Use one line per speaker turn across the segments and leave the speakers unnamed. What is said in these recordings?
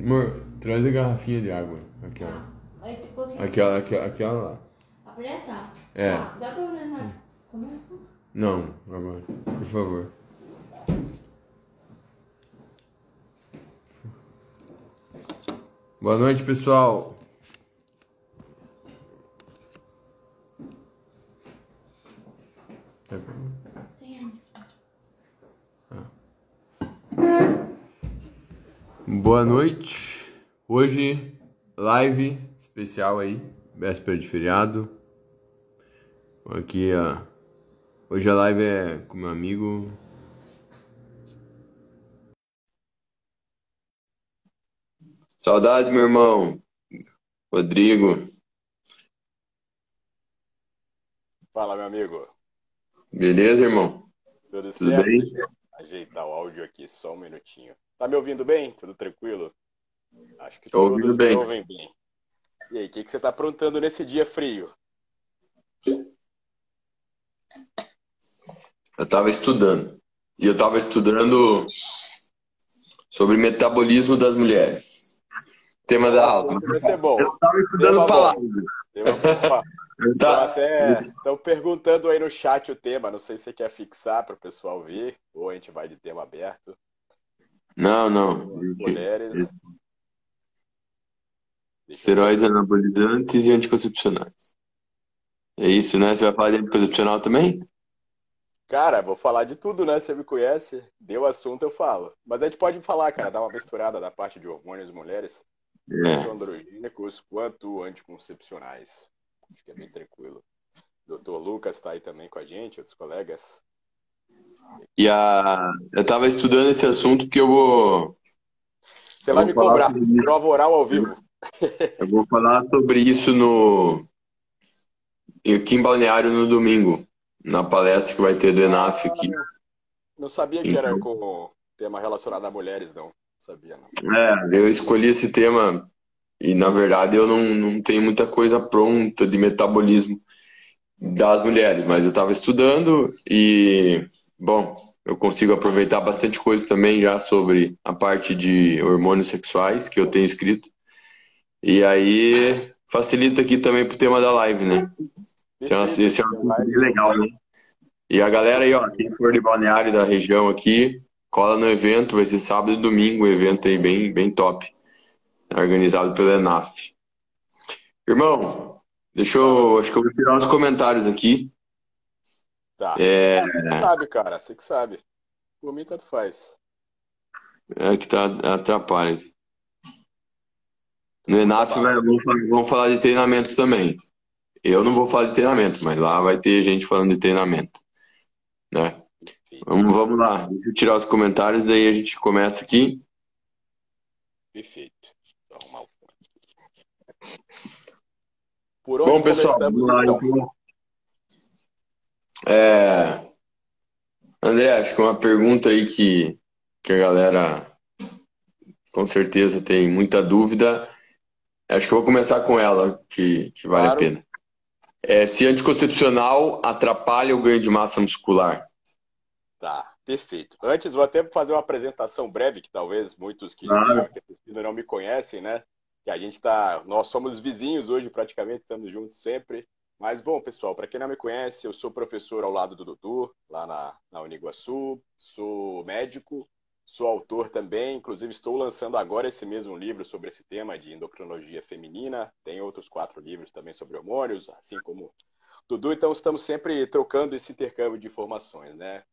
Amor, traz a garrafinha de água. Aquela.
Aqui.
Aquela, aquela, aquela lá.
Aperta?
É.
Ah, dá pra olhar na... Como é?
Não, agora. Por favor. Boa noite, pessoal. Boa noite. Hoje, live especial aí, véspera de feriado. Aqui, ó. Hoje a live é com meu amigo. Saudade, meu irmão. Rodrigo.
Fala, meu amigo.
Beleza, irmão?
Tudo
Tudo
certo?
bem?
Deixa eu ajeitar o áudio aqui só um minutinho. Tá me ouvindo bem? Tudo tranquilo? Acho que
Tô
todos
ouvindo
me
bem.
ouvem bem. E aí, o que, que você tá aprontando nesse dia frio?
Eu tava estudando. E eu tava estudando sobre metabolismo das mulheres. Tema da aula.
Vai ser bom.
Eu tava estudando palavras. Tava-
até estão perguntando aí no chat o tema. Não sei se você quer fixar para o pessoal ver ou a gente vai de tema aberto.
Não, não.
As mulheres. Eu
Esteroides anabolizantes e anticoncepcionais. É isso, né? Você vai falar de anticoncepcional também?
Cara, vou falar de tudo, né? Você me conhece. Deu assunto, eu falo. Mas a gente pode falar, cara, dar uma misturada da parte de hormônios mulheres,
É.
tanto androgênicos quanto anticoncepcionais. Acho que é bem tranquilo. Doutor Lucas tá aí também com a gente, outros colegas.
E a... eu tava estudando esse assunto porque eu vou,
Você vai
Vamos
me cobrar.
sobre.
Prova oral ao vivo.
eu vou falar sobre isso no aqui em Balneário no domingo, na palestra que vai ter do ENAF aqui.
Não sabia que era
Então.
com tema relacionado a mulheres, não. Sabia, não.
É, eu escolhi esse tema e, na verdade, eu não, não tenho muita coisa pronta de metabolismo das mulheres, mas eu estava estudando e, bom, eu consigo aproveitar bastante coisa também já sobre a parte de hormônios sexuais que eu tenho escrito. E aí facilita aqui também pro tema da live, né? Esse é um, esse é um bem legal, né? E a galera aí, ó, quem for de balneário da região aqui, cola no evento, vai ser sábado e domingo, um evento aí bem, bem top, organizado pela ENAF. Irmão, deixa eu, acho que eu vou tirar uns comentários aqui.
Tá.
É,
Você que sabe, cara. Você que sabe. Por mim, tanto faz.
é que tá atrapalha. No ENAF vão, vão falar de treinamento também. Eu não vou falar de treinamento, mas lá vai ter gente falando de treinamento, né? Vamos, vamos lá, deixa eu tirar os comentários, daí a gente começa aqui.
Perfeito. Vou arrumar o fone. Por onde
Bom, pessoal,
começamos,
vamos lá,
então?
então. É, André, acho que uma pergunta aí que, que a galera com certeza tem muita dúvida. Acho que eu vou começar com ela, que, que vale a
Claro.
pena. É, se anticoncepcional atrapalha o ganho de massa muscular?
Tá, perfeito. Antes, vou até fazer uma apresentação breve, que talvez muitos que
Claro.
não me conhecem, né? Que a gente tá. Nós somos vizinhos hoje, praticamente, estamos juntos sempre. Mas, bom, pessoal, para quem não me conhece, eu sou professor ao lado do Dudu, lá na, na Uniguaçu, sou médico, sou autor também, inclusive estou lançando agora esse mesmo livro sobre esse tema de endocrinologia feminina. Tem outros quatro livros também sobre hormônios, assim como Dudu, então estamos sempre trocando esse intercâmbio de informações, né?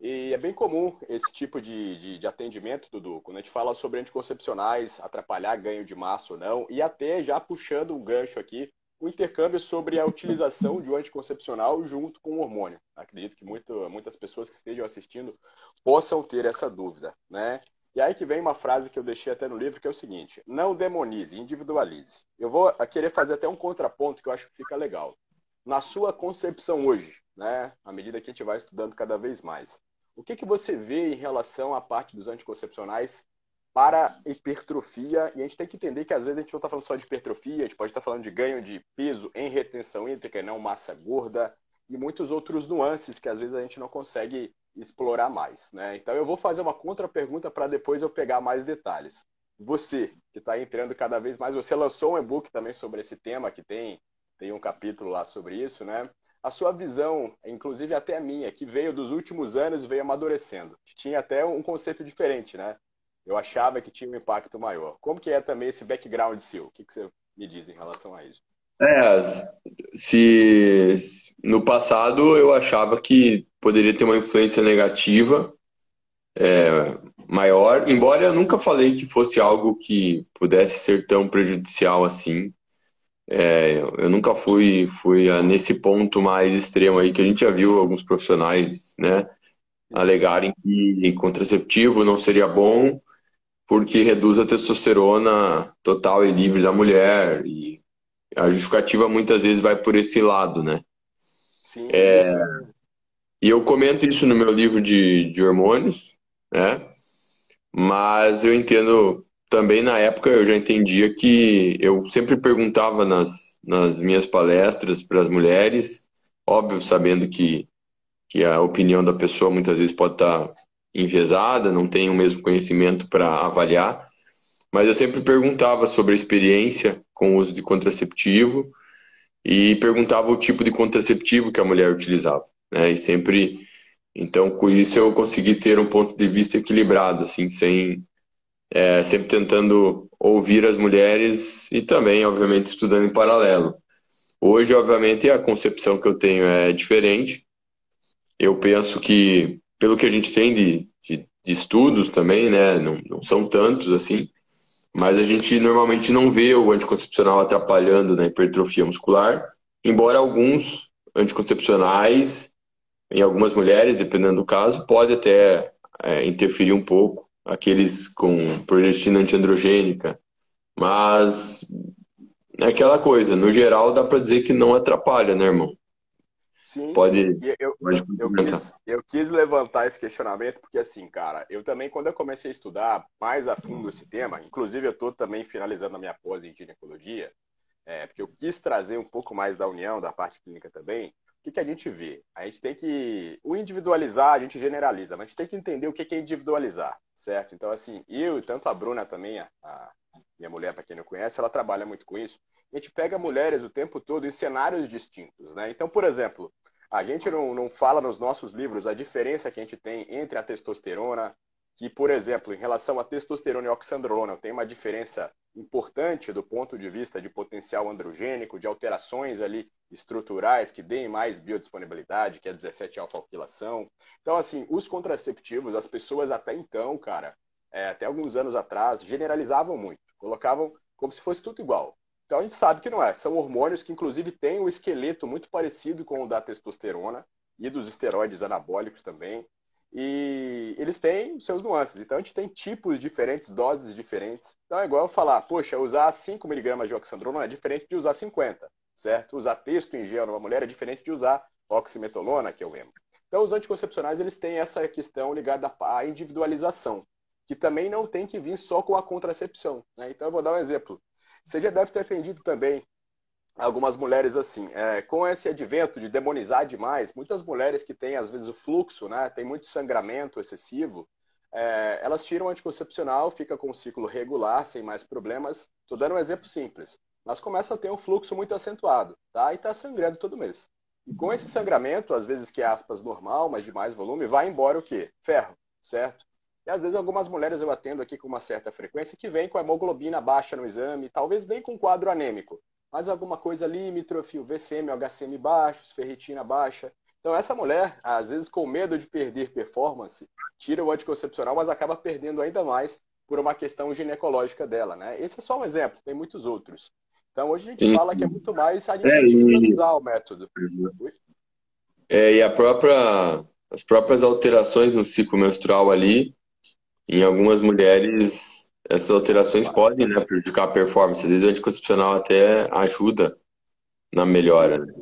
E é bem comum esse tipo de, de, de atendimento, Dudu, quando a gente fala sobre anticoncepcionais, atrapalhar ganho de massa ou não, e até já puxando um gancho aqui, o intercâmbio sobre a utilização de um anticoncepcional junto com o hormônio. Acredito que muito, muitas pessoas que estejam assistindo possam ter essa dúvida, né? E aí que vem uma frase que eu deixei até no livro, que é o seguinte: não demonize, individualize. Eu vou querer fazer até um contraponto que eu acho que fica legal. Na sua concepção hoje, né, à medida que a gente vai estudando cada vez mais, o que, que você vê em relação à parte dos anticoncepcionais para hipertrofia? E a gente tem que entender que às vezes a gente não está falando só de hipertrofia, a gente pode estar falando de ganho de peso em retenção hídrica não massa gorda, e muitos outros nuances que às vezes a gente não consegue explorar mais. Né? Então eu vou fazer uma contra-pergunta para depois eu pegar mais detalhes. você, que está entrando cada vez mais, você lançou um e-book também sobre esse tema, que tem, tem um capítulo lá sobre isso, né? A sua visão, inclusive até a minha, que veio dos últimos anos e veio amadurecendo. Tinha até um conceito diferente, né? Eu achava que tinha um impacto maior. Como que é também esse background seu? O que, que você me diz em relação a isso?
É, se no passado eu achava que poderia ter uma influência negativa é, maior, embora eu nunca falei que fosse algo que pudesse ser tão prejudicial assim. É, eu nunca fui, fui nesse ponto mais extremo aí que a gente já viu alguns profissionais, né, alegarem que contraceptivo não seria bom porque reduz a testosterona total e livre da mulher e a justificativa muitas vezes vai por esse lado, né?
Sim.
É, e eu comento isso no meu livro de, de hormônios, né? Mas eu entendo também na época eu já entendia que eu sempre perguntava nas, nas minhas palestras para as mulheres, óbvio, sabendo que, que a opinião da pessoa muitas vezes pode estar tá enviesada, não tem o mesmo conhecimento para avaliar, mas eu sempre perguntava sobre a experiência com o uso de contraceptivo e perguntava o tipo de contraceptivo que a mulher utilizava, né? E sempre então, com isso eu consegui ter um ponto de vista equilibrado, assim, sem é, sempre tentando ouvir as mulheres e também, obviamente, estudando em paralelo. Hoje, obviamente, a concepção que eu tenho é diferente. Eu penso que, pelo que a gente tem de, de, de estudos também, né, não, não são tantos assim, mas a gente normalmente não vê o anticoncepcional atrapalhando na hipertrofia muscular, embora alguns anticoncepcionais em algumas mulheres, dependendo do caso, pode até é, interferir um pouco, aqueles com progestina antiandrogênica, mas é aquela coisa, no geral dá para dizer que não atrapalha, né, irmão?
Sim, pode. Eu, pode eu, quis, eu, quis, levantar esse questionamento porque, assim, cara, eu também, quando eu comecei a estudar mais a fundo esse tema, inclusive eu estou também finalizando a minha pós em ginecologia, é, porque eu quis trazer um pouco mais da união, da parte clínica também, o que, que a gente vê? A gente tem que. O individualizar, a gente generaliza, mas a gente tem que entender o que, que é individualizar, certo? Então, assim, eu e tanto a Bruna também, a, a minha mulher, para quem não conhece, ela trabalha muito com isso. A gente pega mulheres o tempo todo em cenários distintos, né? Então, por exemplo, a gente não, não fala nos nossos livros a diferença que a gente tem entre a testosterona, que, por exemplo, em relação a testosterona e oxandrolona, tem uma diferença importante do ponto de vista de potencial androgênico, de alterações ali estruturais que deem mais biodisponibilidade, que é 17-alfa-alquilação. Então, assim, os contraceptivos, as pessoas até então, cara, é, até alguns anos atrás, generalizavam muito, colocavam como se fosse tudo igual. Então a gente sabe que não é. São hormônios que, inclusive, têm um esqueleto muito parecido com o da testosterona e dos esteroides anabólicos também. E eles têm seus nuances. Então a gente tem tipos diferentes, doses diferentes. Então é igual eu falar, poxa, usar 5mg de oxandrolona é diferente de usar 50, certo? Usar texto em gel numa mulher é diferente de usar oximetolona, que é o emo. Então os anticoncepcionais eles têm essa questão ligada à individualização, que também não tem que vir só com a contracepção. Né? Então eu vou dar um exemplo. Você já deve ter atendido também algumas mulheres assim, é, com esse advento de demonizar demais, muitas mulheres que têm às vezes o fluxo, né, tem muito sangramento excessivo, é, elas tiram o anticoncepcional, fica com um ciclo regular, sem mais problemas. Estou dando um exemplo simples. Mas começam a ter um fluxo muito acentuado, tá? E está sangrando todo mês. E com esse sangramento, às vezes que é aspas normal, mas de mais volume, vai embora o quê? Ferro, certo? E às vezes algumas mulheres eu atendo aqui com uma certa frequência que vem com a hemoglobina baixa no exame, talvez nem com quadro anêmico, mas alguma coisa limítrofe, o VCM, o HCM baixo, ferritina baixa. Então, essa mulher, às vezes com medo de perder performance, tira o anticoncepcional, mas acaba perdendo ainda mais por uma questão ginecológica dela, né? Esse é só um exemplo, tem muitos outros. Então, hoje a gente Sim. fala que é muito mais a gente é, individualizar e... o método.
É, e a própria, as próprias alterações no ciclo menstrual ali, em algumas mulheres essas alterações podem né, prejudicar a performance. Às vezes o anticoncepcional até ajuda na melhora. Né?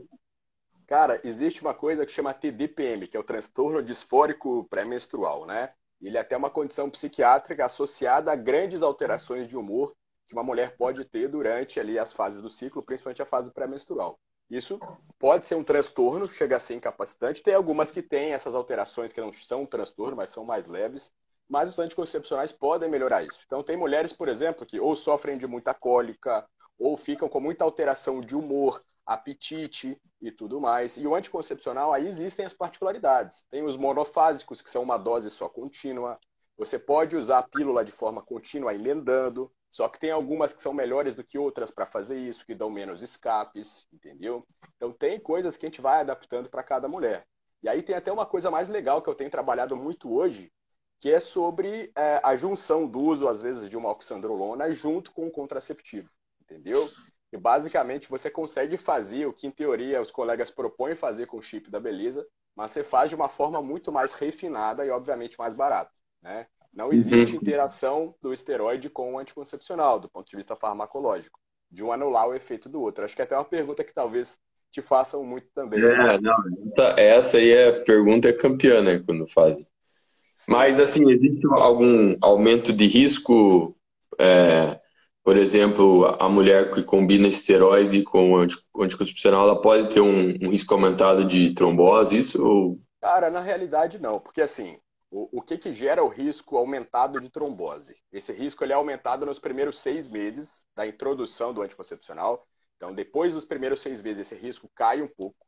Cara, existe uma coisa que chama TDPM, que é o transtorno disfórico pré-menstrual, né? Ele é até uma condição psiquiátrica associada a grandes alterações de humor que uma mulher pode ter durante ali as fases do ciclo, principalmente a fase pré-menstrual. Isso pode ser um transtorno, chega a ser incapacitante. Tem algumas que têm essas alterações que não são um transtorno, mas são mais leves. Mas os anticoncepcionais podem melhorar isso. Então, tem mulheres, por exemplo, que ou sofrem de muita cólica, ou ficam com muita alteração de humor, apetite e tudo mais. E o anticoncepcional, aí existem as particularidades. Tem os monofásicos, que são uma dose só contínua. Você pode usar a pílula de forma contínua, emendando. Só que tem algumas que são melhores do que outras para fazer isso, que dão menos escapes, entendeu? Então tem coisas que a gente vai adaptando para cada mulher. E aí tem até uma coisa mais legal que eu tenho trabalhado muito hoje, que é sobre é, a junção do uso, às vezes, de uma oxandrolona junto com o contraceptivo, entendeu? E basicamente você consegue fazer o que, em teoria, os colegas propõem fazer com o chip da Beleza, mas você faz de uma forma muito mais refinada e, obviamente, mais barata. Né? Não uhum. existe interação do esteroide com o anticoncepcional, do ponto de vista farmacológico, de um anular o efeito do outro. Acho que é até uma pergunta que talvez te façam muito também.
É, não, essa aí é a pergunta é campeã, né, quando fazem. Mas, assim, existe algum aumento de risco, é, por exemplo, a mulher que combina esteroide com anticoncepcional, ela pode ter um, um risco aumentado de trombose, isso? Ou...
Cara, na realidade não, porque assim, o, o que, que gera o risco aumentado de trombose? Esse risco ele é aumentado nos primeiros seis meses da introdução do anticoncepcional, então, depois dos primeiros seis meses, esse risco cai um pouco.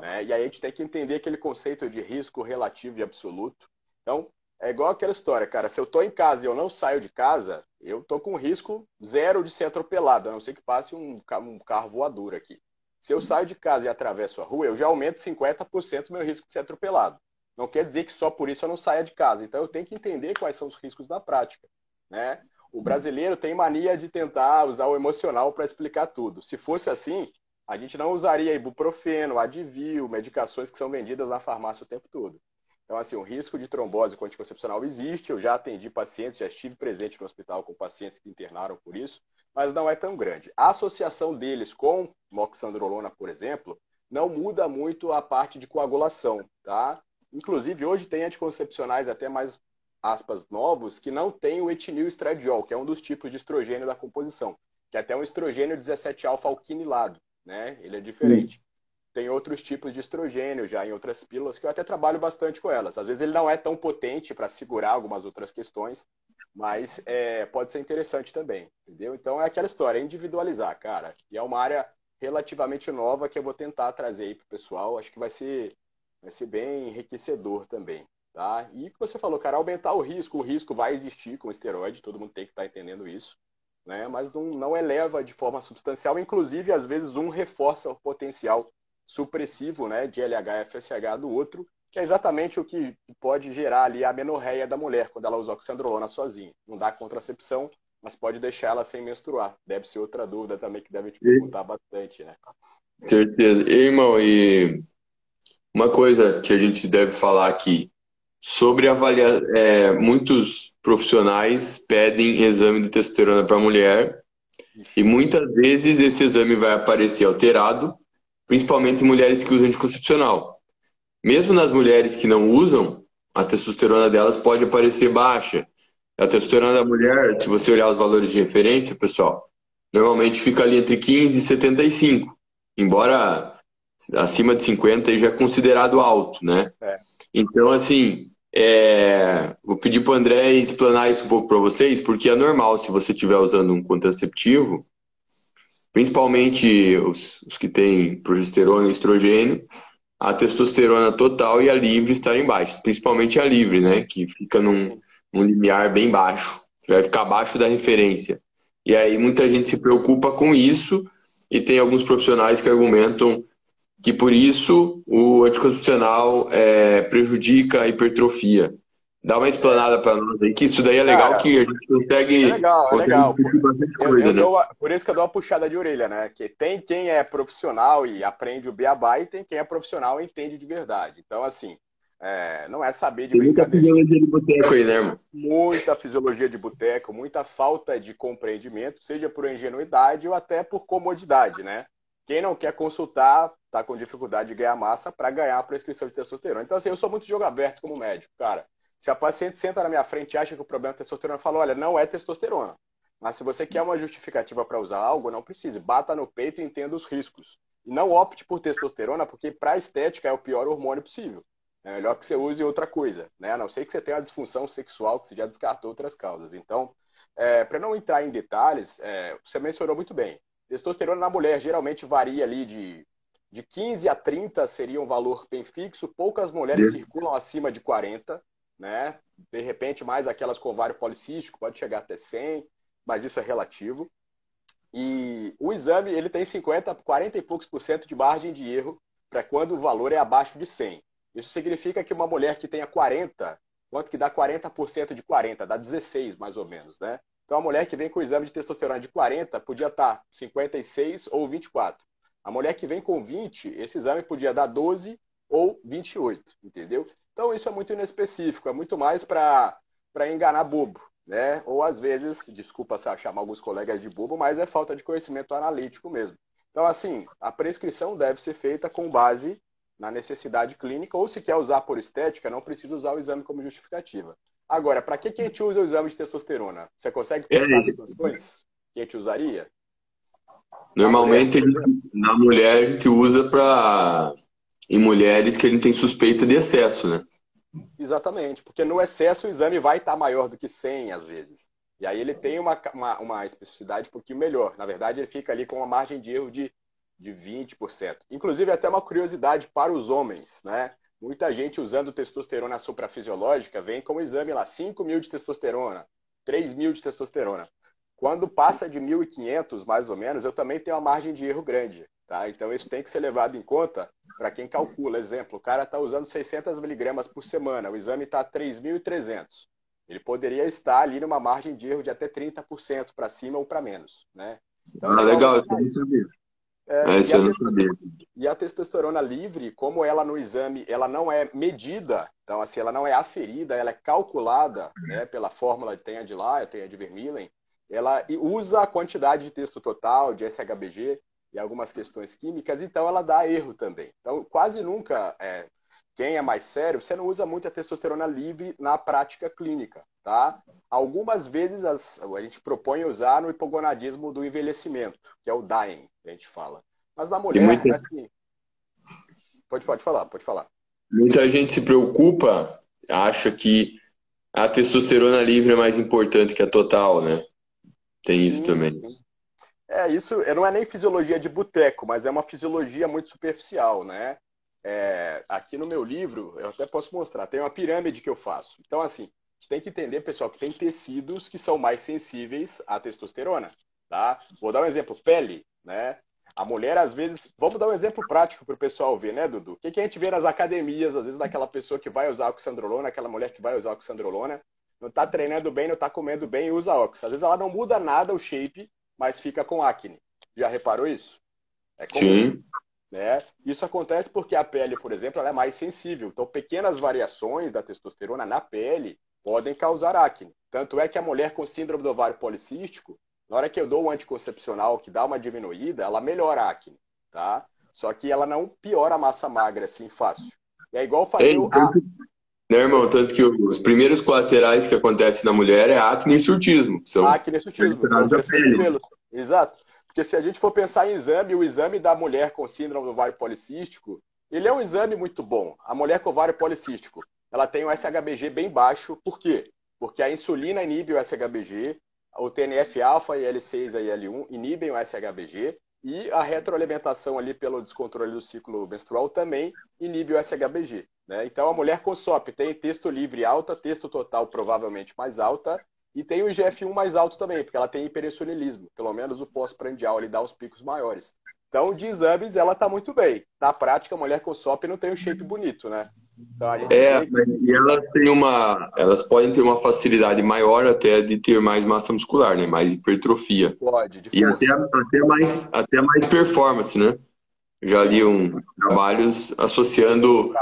Né? E aí a gente tem que entender aquele conceito de risco relativo e absoluto. Então, é igual aquela história, cara. Se eu estou em casa e eu não saio de casa, eu estou com risco zero de ser atropelado, a não ser que passe um, um carro voador aqui. Se eu saio de casa e atravesso a rua, eu já aumento 50% o meu risco de ser atropelado. Não quer dizer que só por isso eu não saia de casa. Então eu tenho que entender quais são os riscos na prática. Né? O brasileiro tem mania de tentar usar o emocional para explicar tudo. Se fosse assim, a gente não usaria ibuprofeno, Advil, medicações que são vendidas na farmácia o tempo todo. Então, assim, o risco de trombose com anticoncepcional existe. Eu já atendi pacientes, já estive presente no hospital com pacientes que internaram por isso, mas não é tão grande. A associação deles com moxandrolona, por exemplo, não muda muito a parte de coagulação, tá? Inclusive, hoje tem anticoncepcionais até mais aspas, novos que não tem o etinil estradiol, que é um dos tipos de estrogênio da composição, que é até um estrogênio 17-alfa alquinilado, né? Ele é diferente. Tem outros tipos de estrogênio já em outras pílulas que eu até trabalho bastante com elas. Às vezes ele não é tão potente para segurar algumas outras questões, mas é, pode ser interessante também, entendeu? Então é aquela história, é individualizar, cara. E é uma área relativamente nova que eu vou tentar trazer aí para o pessoal. Acho que vai ser, vai ser bem enriquecedor também. Tá? E o você falou, cara, aumentar o risco, o risco vai existir com esteroide, todo mundo tem que estar tá entendendo isso, né? mas não, não eleva de forma substancial, inclusive, às vezes, um reforça o potencial supressivo né, de LH FSH do outro, que é exatamente o que pode gerar ali a menorreia da mulher quando ela usa oxandrolona sozinha. Não dá contracepção, mas pode deixar ela sem menstruar. Deve ser outra dúvida também que deve te perguntar bastante, né?
Certeza. E, irmão, e uma coisa que a gente deve falar aqui, sobre avaliar. É, muitos profissionais pedem exame de testosterona para mulher e muitas vezes esse exame vai aparecer alterado, principalmente em mulheres que usam anticoncepcional. Mesmo nas mulheres que não usam, a testosterona delas pode aparecer baixa. A testosterona da mulher, se você olhar os valores de referência, pessoal, normalmente fica ali entre 15 e 75. Embora acima de 50 já é considerado alto, né? É. Então, assim, é, vou pedir para o André explanar isso um pouco para vocês, porque é normal se você estiver usando um contraceptivo, principalmente os, os que têm progesterona e estrogênio, a testosterona total e a livre estarem baixas, principalmente a livre, né, que fica num, num limiar bem baixo, vai ficar abaixo da referência. E aí muita gente se preocupa com isso e tem alguns profissionais que argumentam que por isso o anticoncepcional é, prejudica a hipertrofia. Dá uma explanada para nós aí, que isso daí é legal Cara, que a gente consegue.
É legal, é legal. Coisa, eu, eu né? dou, por isso que eu dou uma puxada de orelha, né? Que tem quem é profissional e aprende o beabá e tem quem é profissional e entende de verdade. Então, assim, é, não é saber de
tem Muita fisiologia de boteco aí, né, irmão?
Muita fisiologia de boteco, muita falta de compreendimento, seja por ingenuidade ou até por comodidade, né? Quem não quer consultar está com dificuldade de ganhar massa para ganhar a prescrição de testosterona. Então, assim, eu sou muito jogo aberto como médico, cara. Se a paciente senta na minha frente e acha que o problema é testosterona, eu falo, olha, não é testosterona. Mas se você quer uma justificativa para usar algo, não precise. Bata no peito e entenda os riscos. E não opte por testosterona, porque para estética é o pior hormônio possível. é melhor que você use outra coisa, né? A não ser que você tenha uma disfunção sexual que você já descartou outras causas. Então, é, para não entrar em detalhes, é, você mencionou muito bem. Testosterona na mulher geralmente varia ali de, de 15 a 30 seria um valor bem fixo. Poucas mulheres circulam acima de 40, né? De repente, mais aquelas com ovário policístico, pode chegar até 100, mas isso é relativo. E o exame, ele tem 50, 40 e poucos por cento de margem de erro para quando o valor é abaixo de 100. Isso significa que uma mulher que tenha 40, quanto que dá 40% de 40? Dá 16, mais ou menos, né? Então, a mulher que vem com o exame de testosterona de 40 podia estar 56 ou 24. A mulher que vem com 20, esse exame podia dar 12 ou 28, entendeu? Então, isso é muito inespecífico, é muito mais para enganar bobo, né? Ou às vezes, desculpa chamar alguns colegas de bobo, mas é falta de conhecimento analítico mesmo. Então, assim, a prescrição deve ser feita com base na necessidade clínica, ou se quer usar por estética, não precisa usar o exame como justificativa. Agora, para que, que a gente usa o exame de testosterona? Você consegue é pensar é, situações que a gente usaria?
Normalmente, mulher, na mulher, a gente usa para em mulheres que a gente tem suspeita de excesso, né?
Exatamente, porque no excesso o exame vai estar maior do que 100 às vezes. E aí ele tem uma, uma, uma especificidade um pouquinho melhor. Na verdade, ele fica ali com uma margem de erro de de 20%. Inclusive, até uma curiosidade para os homens, né? Muita gente usando testosterona suprafisiológica vem com o exame lá, 5 mil de testosterona, 3 mil de testosterona. Quando passa de 1.500, mais ou menos, eu também tenho uma margem de erro grande, tá? Então, isso tem que ser levado em conta para quem calcula. Exemplo, o cara está usando 600 miligramas por semana, o exame está 3.300. Ele poderia estar ali numa margem de erro de até 30% para cima ou para menos, né?
Então, ah, legal, eu sabia.
É, é, e, a e, a testosterona livre, como ela no exame, ela não é medida, então assim, ela não é aferida, ela é calculada né, pela fórmula tem a de lá, tem a de Vermeulen, ela usa a quantidade de texto total, de SHBG e algumas questões químicas, então ela dá erro também. Então, quase nunca, é, quem é mais sério, você não usa muito a testosterona livre na prática clínica, tá? Algumas vezes as, a gente propõe usar no hipogonadismo do envelhecimento, que é o dying, a gente fala. Mas na mulher, muita... assim. Pode, pode falar, pode falar.
Muita gente se preocupa, acha que a testosterona livre é mais importante que a total, né? Tem isso sim, também. Sim.
É, isso não é nem fisiologia de boteco, mas é uma fisiologia muito superficial, né? É, aqui no meu livro, eu até posso mostrar, tem uma pirâmide que eu faço. Então, assim, a gente tem que entender, pessoal, que tem tecidos que são mais sensíveis à testosterona, tá? Vou dar um exemplo, pele, né? A mulher, às vezes, vamos dar um exemplo prático para o pessoal ver, né, Dudu? O que, que, a gente vê nas academias, às vezes, daquela pessoa que vai usar oxandrolona, aquela mulher que vai usar oxandrolona, não está treinando bem, não está comendo bem e usa ox. Às vezes ela não muda nada o shape, mas fica com acne. Já reparou isso?
É comum. Sim.
Né? Isso acontece porque a pele, por exemplo, ela é mais sensível. Então, pequenas variações da testosterona na pele podem causar acne. Tanto é que a mulher com síndrome do ovário policístico, na hora que eu dou um anticoncepcional que dá uma diminuída, ela melhora a acne, tá? Só que ela não piora a massa magra assim fácil. é igual fazer Ei, o...
tanto, né, irmão? Tanto que os primeiros colaterais que acontecem na mulher é acne e surtismo.
São acne e surtismo. Exato. Porque se a gente for pensar em exame, o exame da mulher com síndrome do ovário policístico, ele é um exame muito bom. A mulher com ovário policístico, ela tem um SHBG bem baixo. Por quê? Porque a insulina inibe o SHBG, o TNF-alfa e L6 e L1 inibem o SHBG e a retroalimentação ali pelo descontrole do ciclo menstrual também inibe o SHBG. Né? Então a mulher com SOP tem texto livre alta, texto total provavelmente mais alta e tem o IGF-1 mais alto também, porque ela tem hiperinsulinismo, pelo menos o pós-prandial ele dá os picos maiores. Então, de exames, ela está muito bem. Na prática, a mulher com SOP não tem um shape bonito, né?
Então, é, tem... e elas têm uma. Elas podem ter uma facilidade maior até de ter mais massa muscular, né? Mais hipertrofia.
Pode,
de E até, até, mais, até mais performance, né? Já li um, trabalhos associando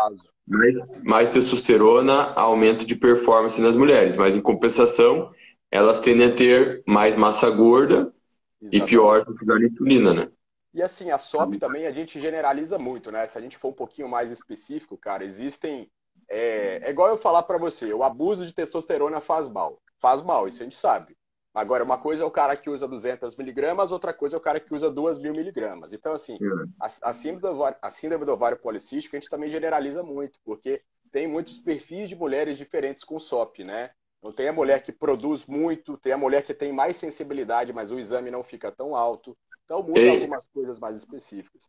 mais, mais testosterona a aumento de performance nas mulheres, mas em compensação, elas tendem a ter mais massa gorda Exatamente. e pior da insulina, né?
E assim, a SOP também a gente generaliza muito, né? Se a gente for um pouquinho mais específico, cara, existem. É, é igual eu falar para você, o abuso de testosterona faz mal. Faz mal, isso a gente sabe. Agora, uma coisa é o cara que usa 200 miligramas, outra coisa é o cara que usa 2 mil miligramas. Então, assim, a, a, síndrome do ovário, a síndrome do ovário policístico a gente também generaliza muito, porque tem muitos perfis de mulheres diferentes com SOP, né? Então tem a mulher que produz muito, tem a mulher que tem mais sensibilidade, mas o exame não fica tão alto. Então muda Ei. algumas coisas mais específicas.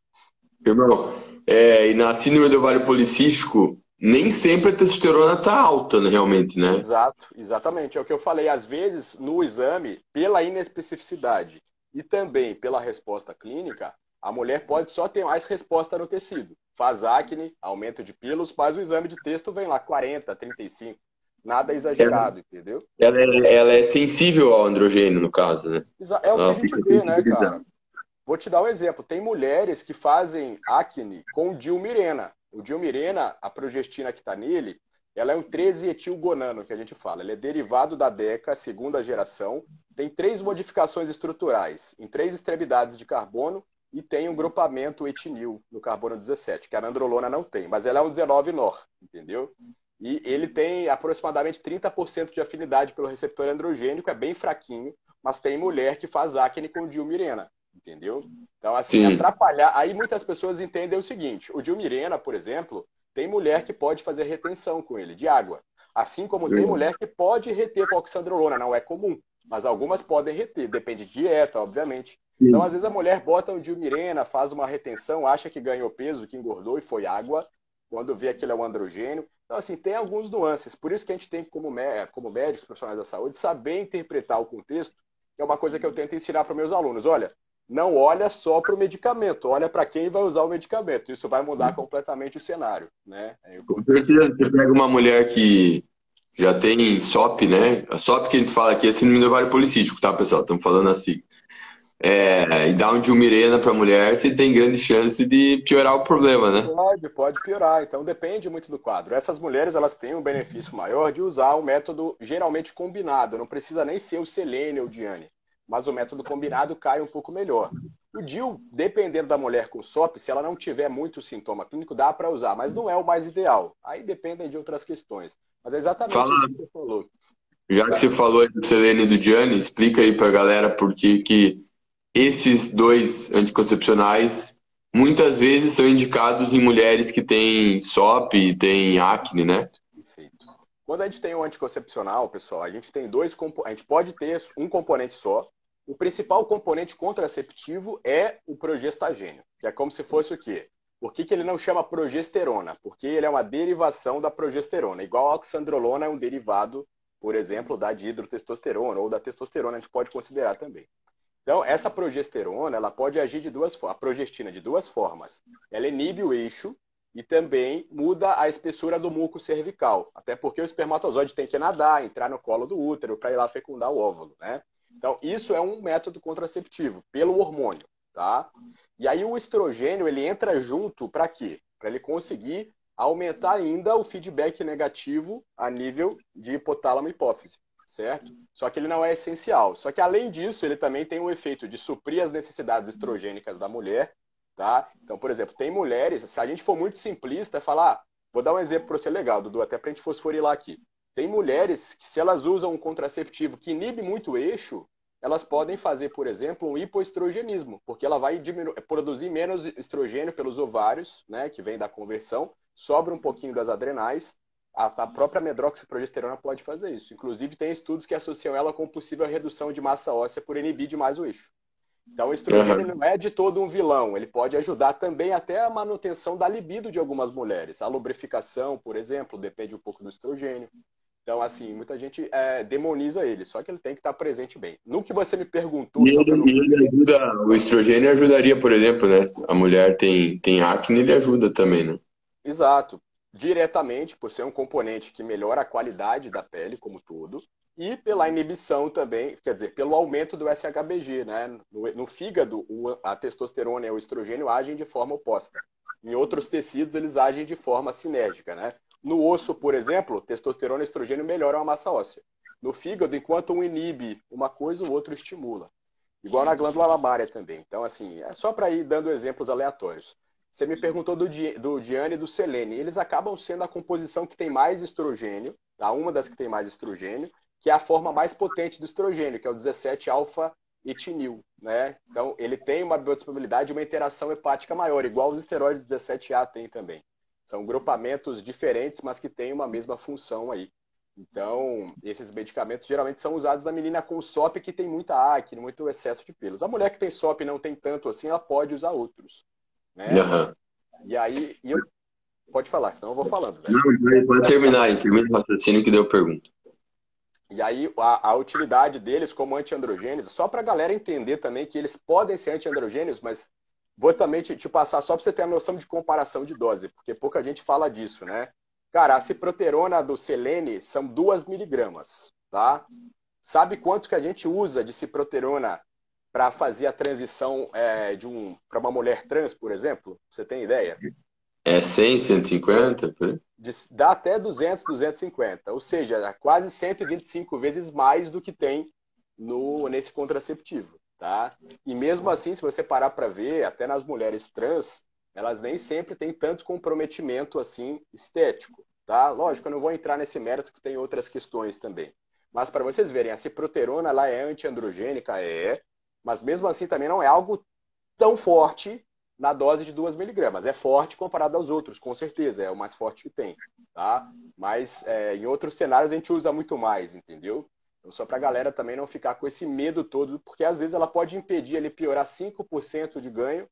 Irmão, é, e na síndrome do ovário policístico, nem sempre a testosterona está alta, né, realmente, né?
Exato, exatamente. É o que eu falei. Às vezes, no exame, pela inespecificidade e também pela resposta clínica, a mulher pode só ter mais resposta no tecido. Faz acne, aumento de pilos, mas o exame de texto vem lá 40, 35. Nada exagerado, ela, entendeu?
Ela é, ela é, sensível ao androgênio, no caso, né?
É o que a gente vê, né, cara? Vou te dar um exemplo. Tem mulheres que fazem acne com dilmirena. O dilmirena, a progestina que está nele, ela é um 13-etilgonano, que a gente fala. Ele é derivado da DECA, segunda geração. Tem três modificações estruturais, em três extremidades de carbono, e tem um grupamento etinil no carbono 17, que a androlona não tem, mas ela é um 19-nor, entendeu? E ele tem aproximadamente 30% de afinidade pelo receptor androgênico, é bem fraquinho, mas tem mulher que faz acne com dilmirena, entendeu? Então, assim, Sim. atrapalhar. Aí muitas pessoas entendem o seguinte: o dilmirena, por exemplo, tem mulher que pode fazer retenção com ele, de água. Assim como Sim. tem mulher que pode reter com oxandrolona, não é comum, mas algumas podem reter, depende de dieta, obviamente. Sim. Então, às vezes, a mulher bota um dilmirena, faz uma retenção, acha que ganhou peso, que engordou e foi água, quando vê aquilo é um androgênio. Então, assim, tem alguns nuances. Por isso que a gente tem, como, como médicos, profissionais da saúde, saber interpretar o contexto, que é uma coisa que eu tento ensinar para meus alunos. Olha, não olha só para o medicamento, olha para quem vai usar o medicamento. Isso vai mudar completamente o cenário, né?
Com certeza, você pega uma mulher que já tem SOP, né? A SOP que a gente fala aqui é síndrome do ovário policístico, tá, pessoal? Estamos falando assim é, e dar um dilmirena para a mulher, você tem grande chance de piorar o problema, né?
Pode, pode piorar. Então depende muito do quadro. Essas mulheres elas têm um benefício maior de usar o método geralmente combinado. Não precisa nem ser o selênio ou diane, mas o método combinado cai um pouco melhor. O DIL, dependendo da mulher com SOP, se ela não tiver muito sintoma clínico, dá para usar, mas não é o mais ideal. Aí dependem de outras questões. Mas é exatamente Fala. isso que você falou.
Já que você falou do selênio e do diane, explica aí para a galera por que que esses dois anticoncepcionais muitas vezes são indicados em mulheres que têm SOP e têm acne, né? Perfeito.
Quando a gente tem um anticoncepcional, pessoal, a gente tem dois a gente pode ter um componente só. O principal componente contraceptivo é o progestagênio, que é como se fosse o quê? Por que, que ele não chama progesterona? Porque ele é uma derivação da progesterona. Igual a oxandrolona é um derivado, por exemplo, da dihidrotestosterona ou da testosterona, a gente pode considerar também. Então, essa progesterona, ela pode agir de duas formas, a progestina de duas formas. Ela inibe o eixo e também muda a espessura do muco cervical, até porque o espermatozoide tem que nadar, entrar no colo do útero para ir lá fecundar o óvulo, né? Então, isso é um método contraceptivo pelo hormônio, tá? E aí o estrogênio, ele entra junto para quê? Para ele conseguir aumentar ainda o feedback negativo a nível de hipotálamo hipófise certo? Só que ele não é essencial. Só que além disso, ele também tem o efeito de suprir as necessidades estrogênicas da mulher, tá? Então, por exemplo, tem mulheres, se a gente for muito simplista, falar, ah, vou dar um exemplo para você legal, Dudu, até para a gente fosforilar aqui. Tem mulheres que, se elas usam um contraceptivo que inibe muito o eixo, elas podem fazer, por exemplo, um hipoestrogenismo, porque ela vai produzir menos estrogênio pelos ovários, né, que vem da conversão, sobra um pouquinho das adrenais, a, própria medroxiprogesterona pode fazer isso. Inclusive, tem estudos que associam ela com possível redução de massa óssea por inibir demais o eixo. Então, o estrogênio uhum. não é de todo um vilão. Ele pode ajudar também até a manutenção da libido de algumas mulheres. A lubrificação, por exemplo, depende um pouco do estrogênio. Então, assim, muita gente é, demoniza ele, só que ele tem que estar presente bem. No que você me perguntou...
Ele, ele ajuda, o estrogênio ajudaria, por exemplo, né? A mulher tem, tem acne, ele ajuda também, né?
Exato diretamente por ser um componente que melhora a qualidade da pele como todo e pela inibição também, quer dizer, pelo aumento do SHBG, né? No, no fígado, o, a testosterona e o estrogênio agem de forma oposta. Em outros tecidos, eles agem de forma sinérgica, né? No osso, por exemplo, testosterona e estrogênio melhoram a massa óssea. No fígado, enquanto um inibe uma coisa, o outro estimula. Igual na glândula mamária também. Então, assim, é só para ir dando exemplos aleatórios. Você me perguntou do, do Diane e do Selene. Eles acabam sendo a composição que tem mais estrogênio, tá? uma das que tem mais estrogênio, que é a forma mais potente do estrogênio, que é o 17-alfa-etinil. Né? Então, ele tem uma biodisponibilidade e uma interação hepática maior, igual os esteroides 17A têm também. São grupamentos diferentes, mas que têm uma mesma função aí. Então, esses medicamentos geralmente são usados na menina com SOP que tem muita acne, muito excesso de pelos. A mulher que tem SOP e não tem tanto assim, ela pode usar outros. Né? Uhum. E aí, e eu... pode falar, senão eu vou falando. Né?
Não, pode terminar aí, termina o raciocínio que deu a pergunta.
E aí, a, a utilidade deles como antiandrogênios, só para a galera entender também que eles podem ser antiandrogênios, mas vou também te, te passar só para você ter a noção de comparação de dose, porque pouca gente fala disso, né? Cara, a ciproterona do Selene são 2 miligramas, tá? Sabe quanto que a gente usa de ciproterona para fazer a transição é, de um para uma mulher trans, por exemplo? Você tem ideia?
É 100, 150?
De, dá até 200, 250. Ou seja, quase 125 vezes mais do que tem no nesse contraceptivo, tá? E mesmo assim, se você parar para ver, até nas mulheres trans, elas nem sempre têm tanto comprometimento assim estético, tá? Lógico, eu não vou entrar nesse mérito que tem outras questões também. Mas para vocês verem, a ciproterona ela é antiandrogênica, é, mas mesmo assim também não é algo tão forte na dose de 2 miligramas. É forte comparado aos outros, com certeza, é o mais forte que tem, tá? Mas é, em outros cenários a gente usa muito mais, entendeu? Então, só para a galera também não ficar com esse medo todo, porque às vezes ela pode impedir ele piorar 5% de ganho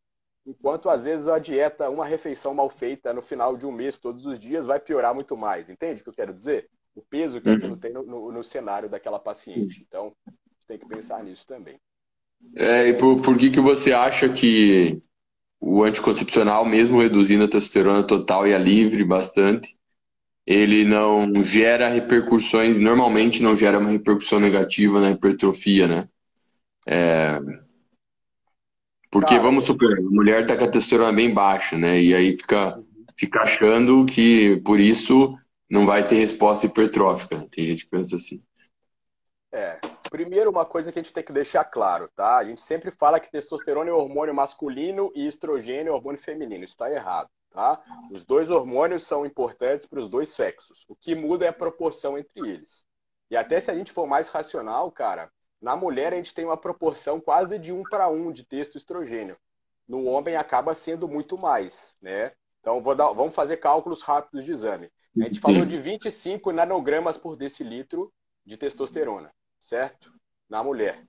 Enquanto às vezes a dieta, uma refeição mal feita no final de um mês, todos os dias, vai piorar muito mais. Entende o que eu quero dizer? O peso que aquilo uhum. tem no, no, no cenário daquela paciente. Então, tem que pensar nisso também.
É, e por, por que, que você acha que o anticoncepcional, mesmo reduzindo a testosterona total e a livre bastante, ele não gera repercussões, normalmente não gera uma repercussão negativa na hipertrofia, né? É, porque, vamos supor, a mulher está com a testosterona bem baixa, né? E aí fica, fica achando que por isso não vai ter resposta hipertrófica. Tem gente que pensa assim.
É. Primeiro, uma coisa que a gente tem que deixar claro, tá? A gente sempre fala que testosterona é hormônio masculino e estrogênio é hormônio feminino. Isso está errado, tá? Os dois hormônios são importantes para os dois sexos. O que muda é a proporção entre eles. E até se a gente for mais racional, cara, na mulher, a gente tem uma proporção quase de um para um de texto estrogênio. No homem, acaba sendo muito mais, né? Então, dar, vamos fazer cálculos rápidos de exame. A gente falou de 25 nanogramas por decilitro de testosterona, certo? Na mulher.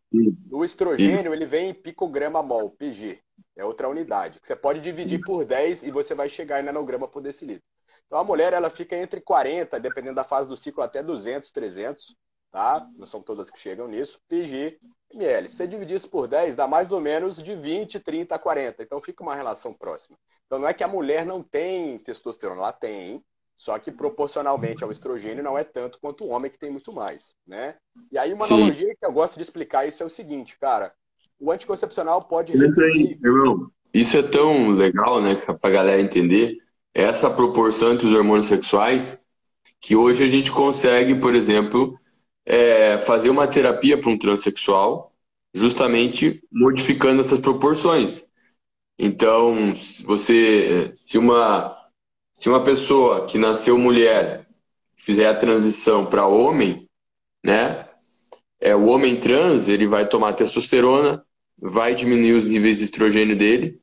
No estrogênio, ele vem em picograma mol, PG. É outra unidade. Que você pode dividir por 10 e você vai chegar em nanograma por decilitro. Então, a mulher, ela fica entre 40, dependendo da fase do ciclo, até 200, 300 tá? Não são todas que chegam nisso, PG ml. Se você dividir isso por 10, dá mais ou menos de 20, 30 a 40. Então fica uma relação próxima. Então não é que a mulher não tem testosterona, ela tem, só que proporcionalmente ao estrogênio não é tanto quanto o homem que tem muito mais, né? E aí uma Sim. analogia que eu gosto de explicar isso é o seguinte, cara. O anticoncepcional pode reduzir...
Irmão, isso é tão legal, né, pra galera entender. Essa proporção entre os hormônios sexuais que hoje a gente consegue, por exemplo, é, fazer uma terapia para um transexual, justamente modificando essas proporções. Então, você, se uma, se uma pessoa que nasceu mulher fizer a transição para homem, né? É, o homem trans ele vai tomar testosterona, vai diminuir os níveis de estrogênio dele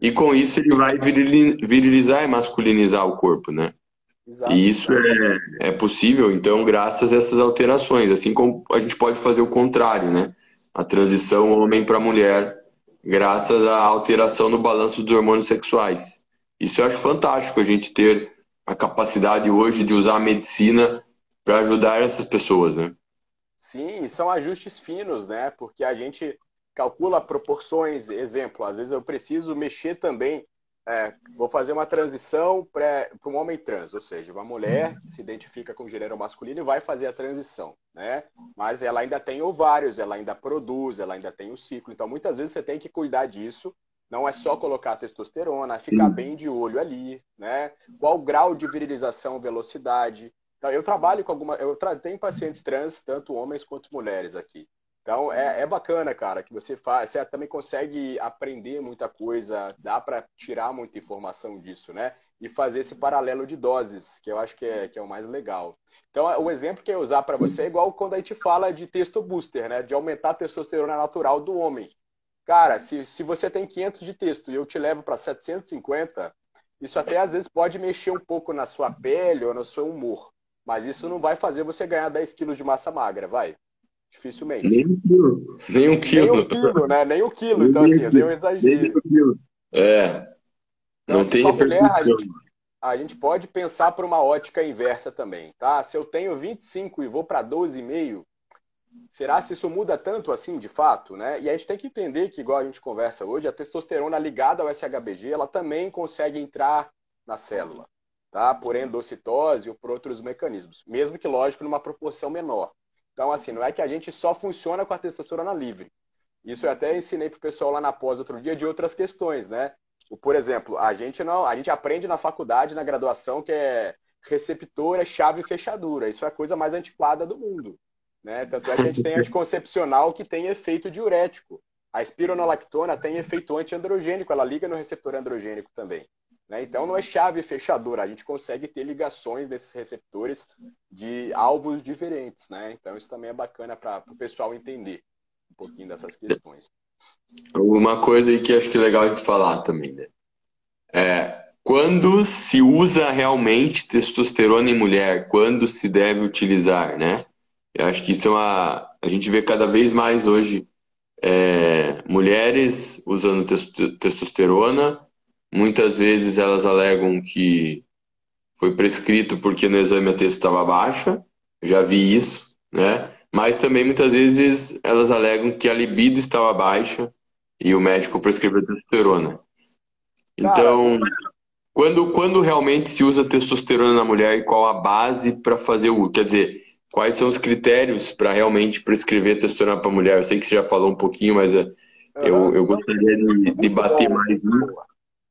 e com isso ele vai virilizar e masculinizar o corpo, né? Exato. E isso é, é possível, então, graças a essas alterações. Assim como a gente pode fazer o contrário, né? A transição homem para mulher, graças à alteração no balanço dos hormônios sexuais. Isso eu acho fantástico, a gente ter a capacidade hoje de usar a medicina para ajudar essas pessoas, né?
Sim, são ajustes finos, né? Porque a gente calcula proporções, exemplo, às vezes eu preciso mexer também é, vou fazer uma transição para um homem trans, ou seja, uma mulher que se identifica com gênero masculino e vai fazer a transição, né? Mas ela ainda tem ovários, ela ainda produz, ela ainda tem o ciclo. Então, muitas vezes você tem que cuidar disso. Não é só colocar testosterona, é ficar bem de olho ali, né? Qual o grau de virilização, velocidade. Então, eu trabalho com alguma, eu tenho pacientes trans, tanto homens quanto mulheres aqui. Então é, é bacana, cara, que você faz, você também consegue aprender muita coisa, dá para tirar muita informação disso, né? E fazer esse paralelo de doses, que eu acho que é, que é o mais legal. Então, o exemplo que eu usar para você é igual quando a gente fala de texto booster, né? De aumentar a testosterona natural do homem. Cara, se, se você tem 500 de texto e eu te levo para 750, Isso até às vezes pode mexer um pouco na sua pele ou no seu humor. Mas isso não vai fazer você ganhar 10 quilos de massa magra, vai. Dificilmente.
Nem um quilo. Nem um quilo.
Nem um quilo, né? Nem um quilo. Então, assim, eu dei um exagero.
É.
Então,
Não
assim,
tem
mulher, a gente, a gente pode pensar por uma ótica inversa também, tá? Se eu tenho 25 e vou para 12,5, será se isso muda tanto assim, de fato, né? E a gente tem que entender que, igual a gente conversa hoje, a testosterona ligada ao SHBG, ela também consegue entrar na célula, tá? Por endocitose ou por outros mecanismos, mesmo que, lógico, numa proporção menor. Então, assim, não é que a gente só funciona com a testosterona livre. Isso eu até ensinei pro pessoal lá na pós outro dia de outras questões, né? Por exemplo, a gente não, a gente aprende na faculdade, na graduação, que é receptora, chave e fechadura. Isso é a coisa mais antiquada do mundo. Né? Tanto é que a gente tem anticoncepcional que tem efeito diurético. A espironolactona tem efeito antiandrogênico, ela liga no receptor androgênico também. né? Então não é chave fechadura, a gente consegue ter ligações nesses receptores de alvos diferentes. Né? Então isso também é bacana para o pessoal entender um pouquinho dessas questões.
Uma coisa aí que acho que é legal a gente falar também, né? É, quando se usa realmente testosterona em mulher, quando se deve utilizar, né? Eu acho que isso é uma. A gente vê cada vez mais hoje é, mulheres usando testo- testosterona. Muitas vezes elas alegam que foi prescrito porque no exame a testo estava baixa. Já vi isso, né? Mas também muitas vezes elas alegam que a libido estava baixa e o médico prescreveu testosterona. Então, quando, quando realmente se usa testosterona na mulher e qual a base para fazer o. Quer dizer, quais são os critérios para realmente prescrever testosterona para mulher? Eu sei que você já falou um pouquinho, mas é, eu, eu gostaria de, de bater mais nisso.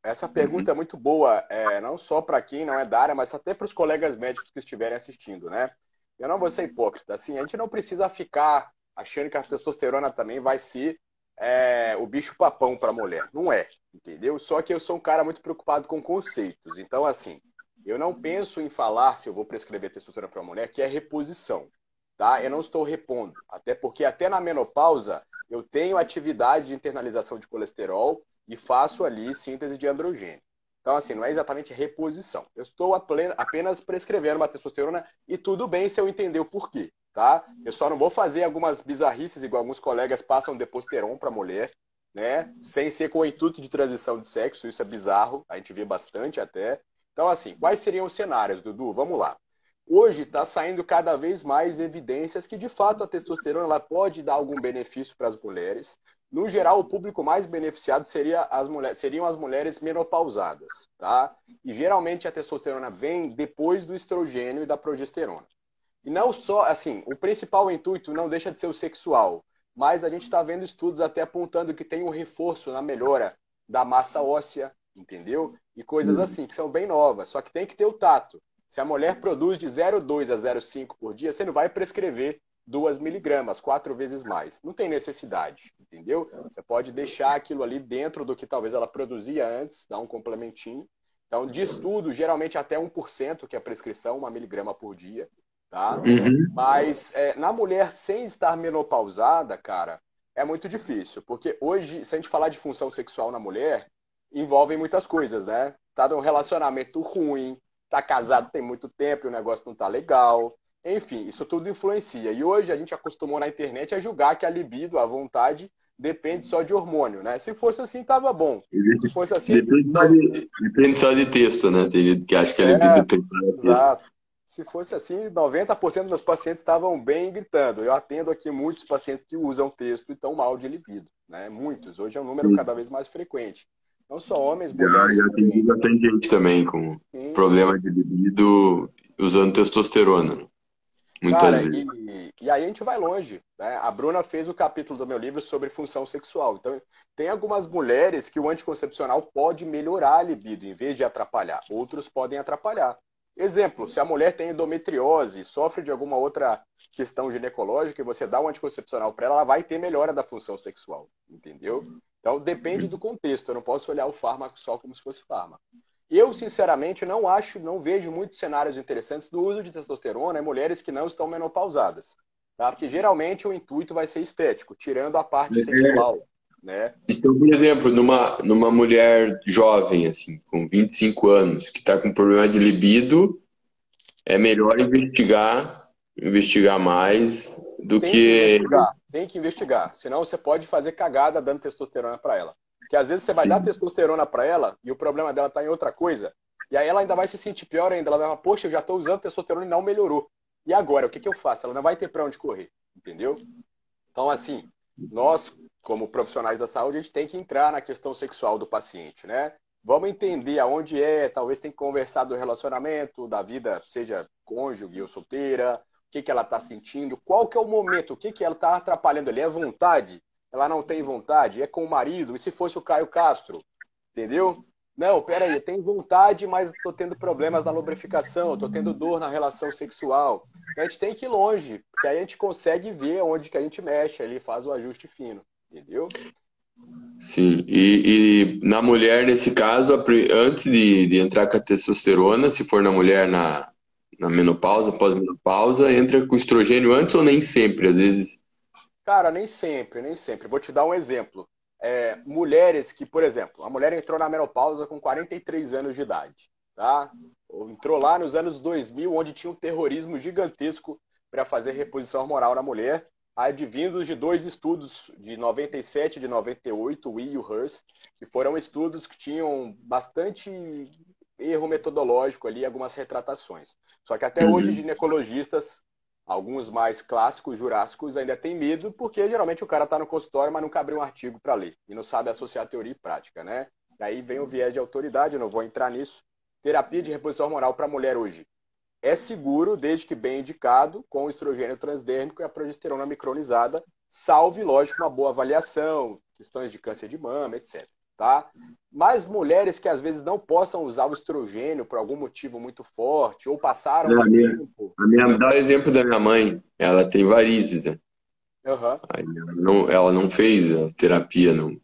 Essa pergunta é muito boa, é, não só para quem não é da área, mas até para os colegas médicos que estiverem assistindo, né? Eu não vou ser hipócrita, assim, a gente não precisa ficar achando que a testosterona também vai ser é, o bicho papão para mulher. Não é, entendeu? Só que eu sou um cara muito preocupado com conceitos. Então, assim, eu não penso em falar se eu vou prescrever testosterona para mulher, que é reposição, tá? Eu não estou repondo, até porque até na menopausa eu tenho atividade de internalização de colesterol e faço ali síntese de androgênio. Então, assim, não é exatamente reposição. Eu estou apenas prescrevendo uma testosterona e tudo bem se eu entender o porquê, tá? Eu só não vou fazer algumas bizarrices, igual alguns colegas passam deposteron para mulher, né? Sem ser com o intuito de transição de sexo, isso é bizarro, a gente vê bastante até. Então, assim, quais seriam os cenários, Dudu? Vamos lá. Hoje está saindo cada vez mais evidências que, de fato, a testosterona ela pode dar algum benefício para as mulheres. No geral, o público mais beneficiado seria as mulheres, seriam as mulheres menopausadas, tá? E geralmente a testosterona vem depois do estrogênio e da progesterona. E não só, assim, o principal intuito não deixa de ser o sexual, mas a gente está vendo estudos até apontando que tem um reforço na melhora da massa óssea, entendeu? E coisas assim, que são bem novas, só que tem que ter o tato. Se a mulher produz de 0,2 a 0,5 por dia, você não vai prescrever 2 miligramas, quatro vezes mais. Não tem necessidade, entendeu? Você pode deixar aquilo ali dentro do que talvez ela produzia antes, dar um complementinho. Então, de estudo, geralmente até 1%, que é a prescrição, uma miligrama por dia, tá?
Uhum.
Mas é, na mulher sem estar menopausada, cara, é muito difícil. Porque hoje, se a gente falar de função sexual na mulher, envolvem muitas coisas, né? Tá num relacionamento ruim, tá casado tem muito tempo e o negócio não tá legal. Enfim, isso tudo influencia. E hoje a gente acostumou na internet a julgar que a libido, a vontade, depende só de hormônio, né? Se fosse assim, tava bom. Se fosse assim.
Depende só de, depende só de texto, né? Tem gente que acha que a libido
É,
depende só de texto.
Exato. Se fosse assim, 90% dos meus pacientes estavam bem gritando. Eu atendo aqui muitos pacientes que usam texto e estão mal de libido, né? Muitos. Hoje é um número cada vez mais frequente. Não só homens,
Já,
mulheres
já
também.
atendi bastante gente também com
Sim,
problema de libido usando testosterona. né? Muitas
Cara,
vezes.
e, e aí a gente vai longe, né? A Bruna fez o capítulo do meu livro sobre função sexual. Então, tem algumas mulheres que o anticoncepcional pode melhorar a libido em vez de atrapalhar. Outros podem atrapalhar. Exemplo, se a mulher tem endometriose, sofre de alguma outra questão ginecológica e você dá um anticoncepcional para ela, ela vai ter melhora da função sexual, entendeu? Então depende do contexto, eu não posso olhar o fármaco só como se fosse fármaco. Eu, sinceramente, não acho, não vejo muitos cenários interessantes do uso de testosterona em mulheres que não estão menopausadas. Tá? Porque geralmente o intuito vai ser estético, tirando a parte
É.
sexual. né?
Então, por exemplo, numa, numa mulher jovem, assim, com 25 anos, que está com problema de libido, é melhor investigar, investigar mais do
tem
que...
que investigar, tem que investigar. Senão você pode fazer cagada dando testosterona para ela. Porque às vezes você vai
Sim.
dar testosterona para ela e o problema dela tá em outra coisa. E aí ela ainda vai se sentir pior ainda. Ela vai falar, poxa, eu já tô usando testosterona e não melhorou. E agora, o que, que eu faço? Ela não vai ter para onde correr, entendeu? Então, assim, nós, como profissionais da saúde, a gente tem que entrar na questão sexual do paciente, né? Vamos entender aonde é, talvez tem que conversar do relacionamento, da vida, seja cônjuge ou solteira, que, que ela está sentindo, qual que é o momento, o que, que ela está atrapalhando ali, é vontade? Ela não tem vontade? É com o marido? E se fosse o Caio Castro? Entendeu? Não, peraí, eu tenho vontade, mas estou tendo problemas na lubrificação, estou tendo dor na relação sexual. A gente tem que ir longe, porque aí a gente consegue ver onde que a gente mexe ali, faz o ajuste fino, entendeu?
Sim, e, e na mulher, nesse caso, antes de, de entrar com a testosterona, se for na mulher na, na menopausa, pós-menopausa, entra com estrogênio antes ou nem sempre? Às vezes.
Cara, nem sempre, nem sempre. Vou te dar um exemplo. É, mulheres que, por exemplo, a mulher entrou na menopausa com 43 anos de idade, tá? Ou entrou lá nos anos 2000, onde tinha um terrorismo gigantesco para fazer reposição hormonal na mulher, advindos de dois estudos de 97 e de 98, o I e o HERS, que foram estudos que tinham bastante erro metodológico ali, algumas retratações. Só que até
Uhum.
hoje, ginecologistas Alguns mais clássicos, jurássicos, ainda têm medo, porque geralmente o cara está no consultório, mas nunca abriu um artigo para ler e não sabe associar teoria e prática, né? Daí vem o viés de autoridade, eu não vou entrar nisso. Terapia de reposição hormonal para mulher hoje é seguro, desde que bem indicado, com o estrogênio transdérmico e a progesterona micronizada, salve, lógico, uma boa avaliação, questões de câncer de mama, etc. Tá? Mas mulheres que às vezes não possam usar o estrogênio por algum motivo muito forte, ou passaram
Não,
um
a minha-
tempo.
A minha, dá o exemplo da minha mãe. Ela tem varizes, né?
Aham.
Aí ela não, ela não fez a terapia, não.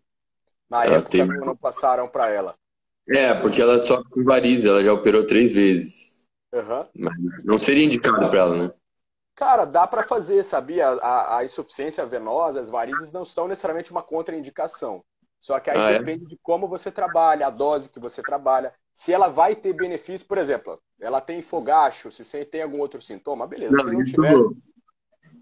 Na
Ela
época
tem-
não, passaram para ela.
É, porque ela sofre com varizes, ela já operou três vezes.
Aham.
Mas não seria indicado para ela, né?
Cara, dá para fazer, sabia? A, a insuficiência venosa, as varizes não são necessariamente uma contraindicação. Só que aí
Ah, é?
depende de como você trabalha, a dose que você trabalha. Se ela vai ter benefício, por exemplo, ela tem fogacho, se tem algum outro sintoma, beleza. se não
isso,
tiver,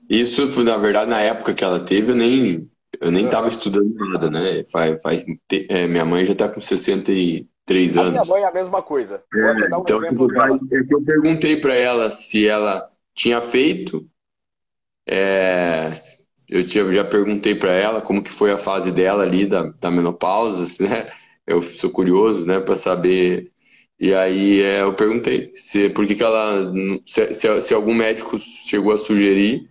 isso na verdade, na época que ela teve, eu nem, eu nem
Aham.
tava estudando nada, né? Faz, faz, é, minha mãe já tá com 63
a minha
anos.
mãe é a mesma coisa. Dar um
Então,
exemplo dela.
é eu perguntei para ela se ela tinha feito. é, eu tinha, já perguntei para ela como que foi a fase dela ali da, da menopausa, né? Eu sou curioso, né, para saber. E aí é, eu perguntei se por que que ela se, se, se algum médico chegou a sugerir.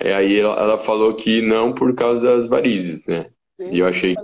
E aí ela, ela falou que não por causa das varizes, né? E eu achei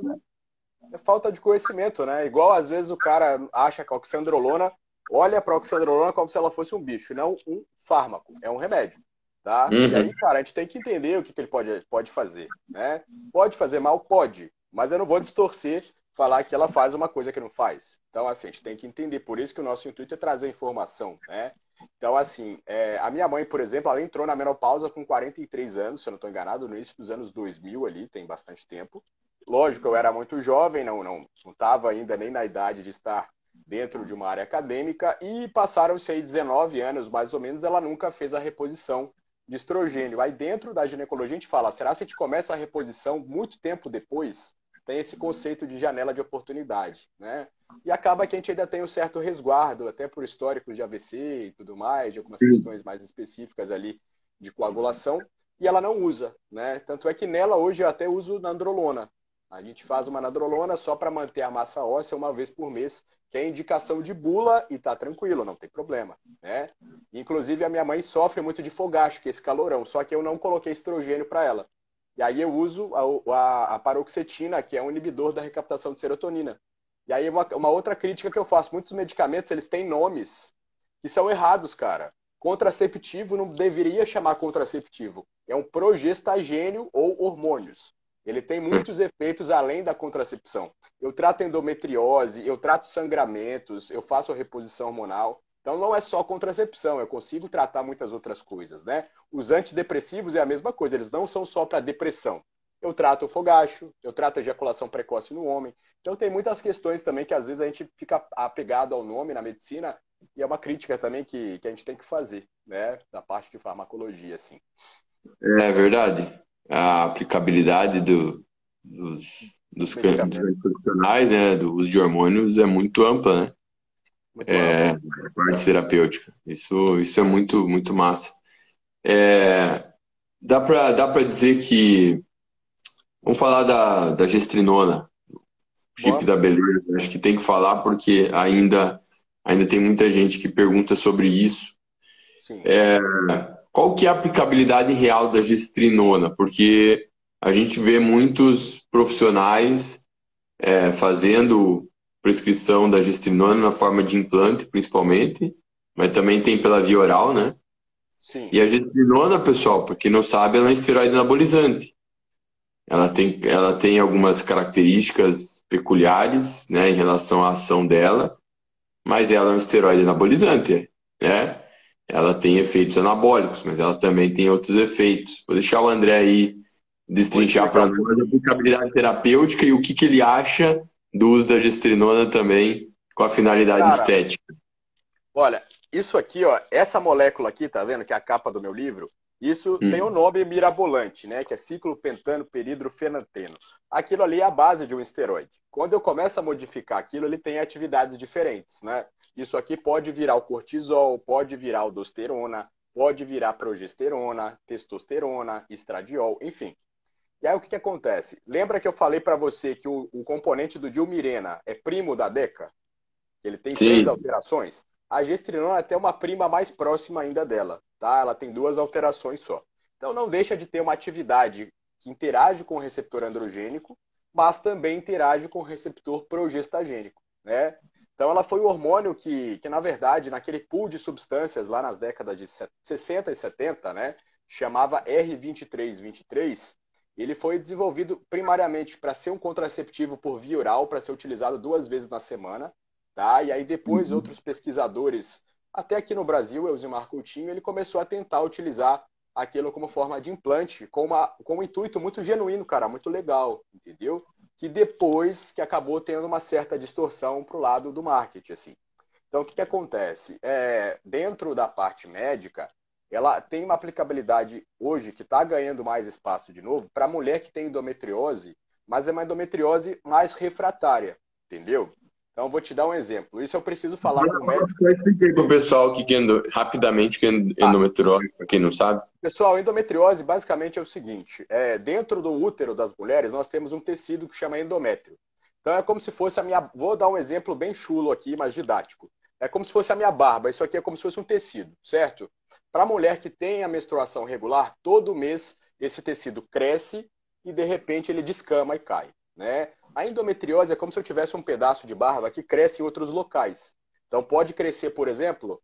é- é falta de conhecimento, né? Igual às vezes o cara acha que a oxandrolona olha para a oxandrolona como se ela fosse um bicho, não um fármaco, é um remédio, tá?
Uhum.
E aí, cara, a gente tem que entender o que, que ele pode, pode fazer, né? Pode fazer mal? Pode, mas eu não vou distorcer, falar que ela faz uma coisa que não faz. Então, assim, a gente tem que entender, por isso que o nosso intuito é trazer informação, né? Então, assim, é, a minha mãe, por exemplo, ela entrou na menopausa com 43 anos, se eu não estou enganado, no início dos anos 2000 ali, tem bastante tempo. Lógico, eu era muito jovem, não não não estava ainda nem na idade de estar dentro de uma área acadêmica e passaram-se aí 19 anos, mais ou menos, ela nunca fez a reposição de estrogênio. Aí dentro da ginecologia a gente fala, será que a gente começa a reposição muito tempo depois? Tem esse conceito de janela de oportunidade, né? E acaba que a gente ainda tem um certo resguardo, até por históricos de AVC e tudo mais, de algumas questões mais específicas ali de coagulação, e ela não usa, né? Tanto é que nela hoje eu até uso nandrolona. A gente faz uma nandrolona só para manter a massa óssea uma vez por mês, que é indicação de bula e tá tranquilo, não tem problema, né? Inclusive a minha mãe sofre muito de fogacho, que é esse calorão, só que eu não coloquei estrogênio para ela. E aí eu uso a, a, a paroxetina, que é um inibidor da recaptação de serotonina. E aí uma, uma outra crítica que eu faço, muitos medicamentos, eles têm nomes que são errados, cara. Contraceptivo não deveria chamar contraceptivo. É um progestagênio ou hormônios. Ele tem muitos efeitos além da contracepção. Eu trato endometriose, eu trato sangramentos, eu faço a reposição hormonal. Então não é só contracepção, eu consigo tratar muitas outras coisas, né? Os antidepressivos é a mesma coisa, eles não são só para depressão. eu trato o fogacho, eu trato a ejaculação precoce no homem. Então tem muitas questões também que às vezes a gente fica apegado ao nome na medicina e é uma crítica também que, que a gente tem que fazer, né, da parte de farmacologia, assim.
É verdade. A aplicabilidade do, dos, dos, dos profissionais, né, dos de hormônios é muito ampla, né? Muito é, a parte terapêutica. Isso, isso é muito, muito massa. É, dá para dá dizer que Vamos falar da, da gestrinona, chip Vamos. da beleza. Acho que tem que falar porque ainda, ainda tem muita gente que pergunta sobre isso. É, qual que é a aplicabilidade real da gestrinona? Porque a gente vê muitos profissionais é, fazendo prescrição da gestrinona na forma de implante, principalmente, mas também tem pela via oral, né? Sim. E a gestrinona, pessoal, porque não sabe, ela é um esteroide anabolizante. Ela tem, ela tem algumas características peculiares né, em relação à ação dela, mas ela é um esteroide anabolizante, né? Ela tem efeitos anabólicos, mas ela também tem outros efeitos. Vou deixar o André aí destrinchar para nós a aplicabilidade terapêutica e o que, que ele acha do uso da gestrinona também com a finalidade Cara, estética.
Olha, isso aqui, ó, essa molécula aqui, tá vendo, que é a capa do meu livro, isso hum. tem o um nome mirabolante, né? Que é ciclo pentano peridrofenanteno. Aquilo ali é a base de um esteroide. Quando eu começo a modificar aquilo, ele tem atividades diferentes, né? Isso aqui pode virar o cortisol, pode virar o dosterona, pode virar progesterona, testosterona, estradiol, enfim. E aí o que, que acontece? Lembra que eu falei para você que o, o, componente do dilmirena é primo da DECA? Ele tem Sim. três alterações? A gestrinona é até uma prima mais próxima ainda dela tá? Ela tem duas alterações só. Então não deixa de ter uma atividade que interage com o receptor androgênico, mas também interage com o receptor progestagênico, né? Então ela foi o hormônio que, que na verdade, naquele pool de substâncias lá nas décadas de 60 e 70, né, chamava R2323, ele foi desenvolvido primariamente para ser um contraceptivo por via oral, para ser utilizado duas vezes na semana, tá? E aí depois uhum. outros pesquisadores até aqui no Brasil, Elzimar Coutinho, ele começou a tentar utilizar aquilo como forma de implante, com, uma, com um intuito muito genuíno, cara, muito legal, entendeu? Que depois que acabou tendo uma certa distorção para o lado do marketing, assim. Então, o que, que acontece? É, dentro da parte médica, ela tem uma aplicabilidade hoje que está ganhando mais espaço de novo para mulher que tem endometriose, mas é uma endometriose mais refratária, entendeu? Então, vou te dar um exemplo. Isso eu preciso falar com o médico.
Para o pessoal que, rapidamente que é endometriose, para quem não sabe.
Pessoal, endometriose basicamente é o seguinte: é, dentro do útero das mulheres, nós temos um tecido que chama endométrio. Então, é como se fosse a minha. Vou dar um exemplo bem chulo aqui, mas didático. É como se fosse a minha barba. Isso aqui é como se fosse um tecido, certo? Para a mulher que tem a menstruação regular, todo mês esse tecido cresce e de repente ele descama e cai. Né? A endometriose é como se eu tivesse um pedaço de barba que cresce em outros locais. Então pode crescer, por exemplo,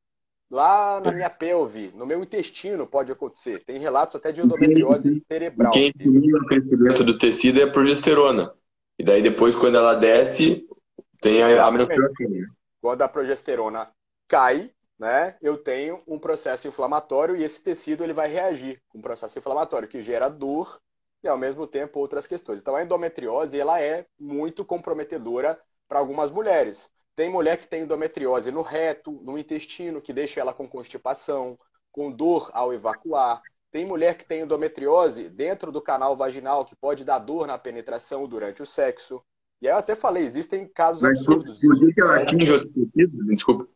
lá na minha pelve, no meu intestino pode acontecer. Tem relatos até de endometriose cerebral.
Quem estimula o crescimento do tecido é a progesterona. E daí depois, quando ela desce, tem a, a menstruação.
Quando a progesterona cai, né, eu tenho um processo inflamatório e esse tecido ele vai reagir com um processo inflamatório que gera dor e ao mesmo tempo outras questões. Então a endometriose ela é muito comprometedora para algumas mulheres. Tem mulher que tem endometriose no reto, no intestino, que deixa ela com constipação, com dor ao evacuar. Tem mulher que tem endometriose dentro do canal vaginal, que pode dar dor na penetração durante o sexo. E aí eu até falei, existem casos Mas absurdos.
Que ela atinge outro sentido? Desculpa.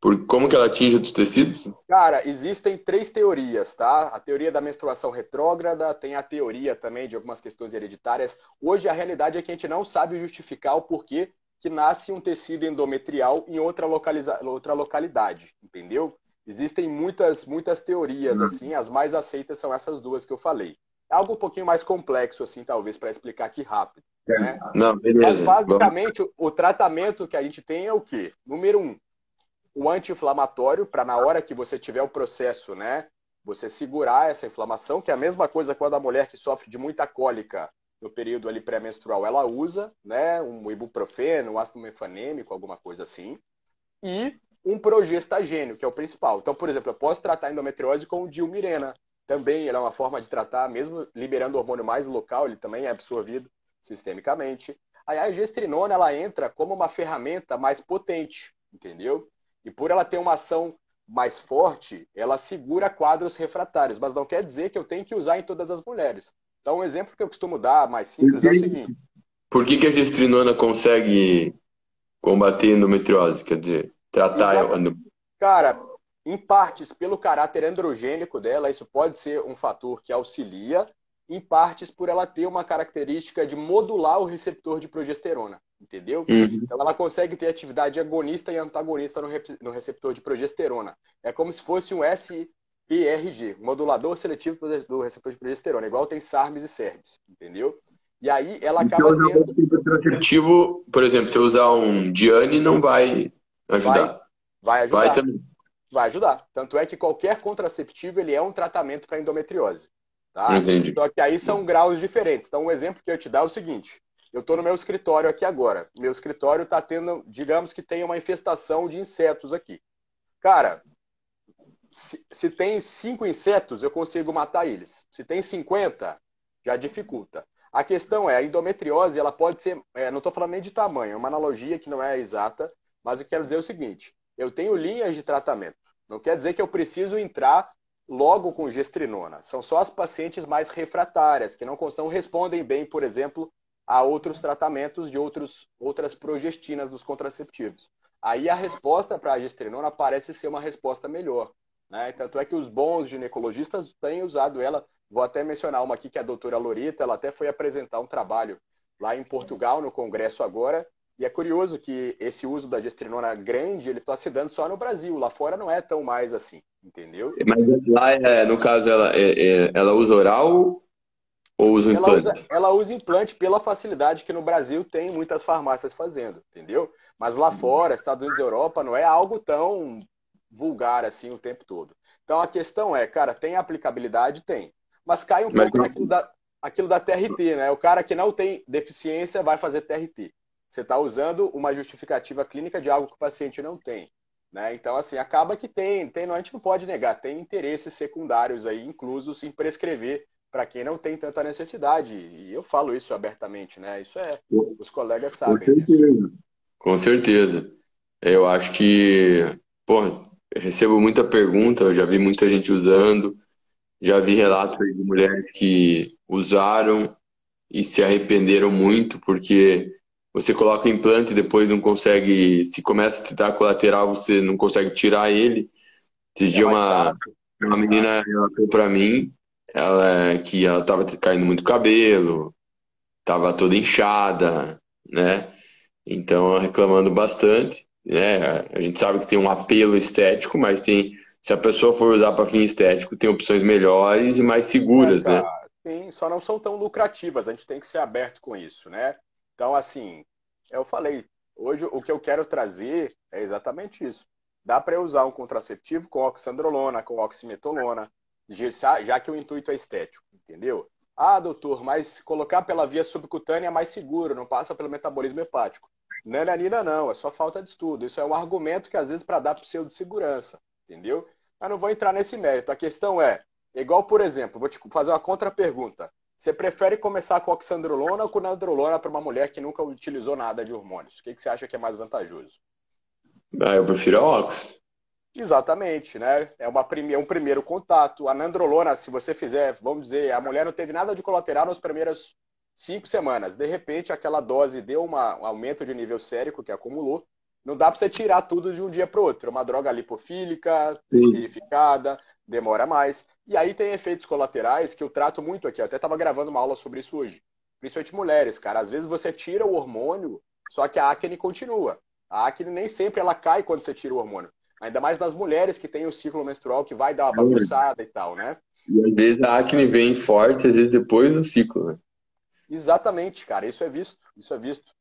Por como que ela atinge os tecidos?
Cara, existem três teorias, tá? A teoria da menstruação retrógrada, tem a teoria também de algumas questões hereditárias. Hoje a realidade é que a gente não sabe justificar o porquê que nasce um tecido endometrial em outra, localiza... outra localidade, entendeu? Existem muitas, muitas teorias, uhum. assim, as mais aceitas são essas duas que eu falei. É algo um pouquinho mais complexo, assim, talvez, para explicar aqui rápido. Né?
Não, beleza.
Mas, basicamente, Vamos... o tratamento que a gente tem é o quê? Número um, o anti-inflamatório para na hora que você tiver o processo, né, você segurar essa inflamação, que é a mesma coisa quando a mulher que sofre de muita cólica no período ali pré-menstrual, ela usa, né, um ibuprofeno, um ácido mefanêmico, alguma coisa assim, e um progestagênio, que é o principal. Então, por exemplo, eu posso tratar a endometriose com o dilmirena. também ela é uma forma de tratar, mesmo liberando o hormônio mais local, ele também é absorvido sistemicamente. Aí a gestrinona ela entra como uma ferramenta mais potente, entendeu? E por ela ter uma ação mais forte, ela segura quadros refratários, mas não quer dizer que eu tenho que usar em todas as mulheres. Então, um exemplo que eu costumo dar mais simples é o seguinte:
Por que, que a gestrinona consegue combater endometriose? Quer dizer, tratar.
Exato. Cara, em partes pelo caráter androgênico dela, isso pode ser um fator que auxilia, em partes por ela ter uma característica de modular o receptor de progesterona, entendeu? Uhum. Então ela consegue ter atividade agonista e antagonista no, receptor de progesterona. É como se fosse um SPRG, modulador seletivo do receptor de progesterona, igual tem SARMs e SERMs, entendeu? E aí ela então, acaba então, tendo...
Contraceptivo, por exemplo, se eu usar um Diane, não vai ajudar.
Vai, vai ajudar. Vai também. Vai ajudar. Tanto é que qualquer contraceptivo ele é um tratamento para endometriose. Tá? Entendi. Só que aí são graus diferentes. Então, um exemplo que eu te dar é o seguinte: eu estou no meu escritório aqui agora. Meu escritório está tendo, digamos que tem uma infestação de insetos aqui. Cara, se, se, tem cinco insetos, eu consigo matar eles. Se tem 50, já dificulta. A questão é, a endometriose, ela pode ser, é, não estou falando nem de tamanho, é uma analogia que não é exata, mas eu quero dizer o seguinte: eu tenho linhas de tratamento. Não quer dizer que eu preciso entrar logo com gestrinona. São só as pacientes mais refratárias, que não, não respondem bem, por exemplo, a outros tratamentos de outros, outras progestinas dos contraceptivos. Aí a resposta para a gestrinona parece ser uma resposta melhor. Né? Tanto é que os bons ginecologistas têm usado ela. Vou até mencionar uma aqui que é a doutora Lorita, ela até foi apresentar um trabalho lá em Portugal, no congresso agora, e é curioso que esse uso da gestrinona grande, ele está se dando só no Brasil. Lá fora não é tão mais assim, entendeu?
Mas lá, é, no caso, ela, é, é, ela usa oral ou usa
ela
implante?
Usa, ela usa implante pela facilidade que no Brasil tem muitas farmácias fazendo, entendeu? Mas lá fora, Estados Unidos e Europa, não é algo tão vulgar assim o tempo todo. Então a questão é, cara, tem aplicabilidade? Tem. Mas cai um Mas pouco naquilo da, aquilo da TRT, né? O cara que não tem deficiência vai fazer TRT você está usando uma justificativa clínica de algo que o paciente não tem. Né? Então, assim, acaba que tem, tem, a gente não pode negar, tem interesses secundários aí inclusos em prescrever para quem não tem tanta necessidade. E eu falo isso abertamente, né? Isso é, os colegas sabem.
Com certeza. Com certeza. Eu acho que, pô, recebo muita pergunta, eu já vi muita gente usando, já vi relatos de mulheres que usaram e se arrependeram muito porque você coloca o implante e depois não consegue, se começa a te dar colateral, você não consegue tirar ele. Esse é dia uma, uma menina relatou para mim ela, que ela tava caindo muito cabelo, tava toda inchada, né? Então, reclamando bastante, né? A gente sabe que tem um apelo estético, mas tem, se a pessoa for usar para fim estético, tem opções melhores e mais seguras, é, né?
Sim, só não são tão lucrativas, a gente tem que ser aberto com isso, né? Então, assim, eu falei, hoje o que eu quero trazer é exatamente isso. Dá para usar um contraceptivo com oxandrolona, com oximetolona, já que o intuito é estético, entendeu? Ah, doutor, mas colocar pela via subcutânea é mais seguro, não passa pelo metabolismo hepático. Nananina não, é só falta de estudo. Isso é um argumento que às vezes para dar pseudo segurança, entendeu? Mas não vou entrar nesse mérito. A questão é, igual, por exemplo, vou te fazer uma contra-pergunta. Você prefere começar com oxandrolona ou com nandrolona para uma mulher que nunca utilizou nada de hormônios? O que, que você acha que é mais vantajoso?
Ah, eu prefiro a ox.
Exatamente, né? É uma prime... um primeiro contato. A nandrolona, se você fizer, vamos dizer, a mulher não teve nada de colateral nas primeiras cinco semanas. De repente, aquela dose deu uma... um aumento de nível sérico que acumulou. Não dá para você tirar tudo de um dia para o outro. É uma droga lipofílica, esterificada, demora mais. E aí tem efeitos colaterais que eu trato muito aqui. Eu até estava gravando uma aula sobre isso hoje. Principalmente mulheres, cara. Às vezes você tira o hormônio, só que a acne continua. A acne nem sempre ela cai quando você tira o hormônio. Ainda mais nas mulheres que têm o ciclo menstrual que vai dar uma bagunçada e tal, né?
E às vezes a acne vem forte, às vezes depois do ciclo, né?
Exatamente, cara. Isso é visto. Isso é visto.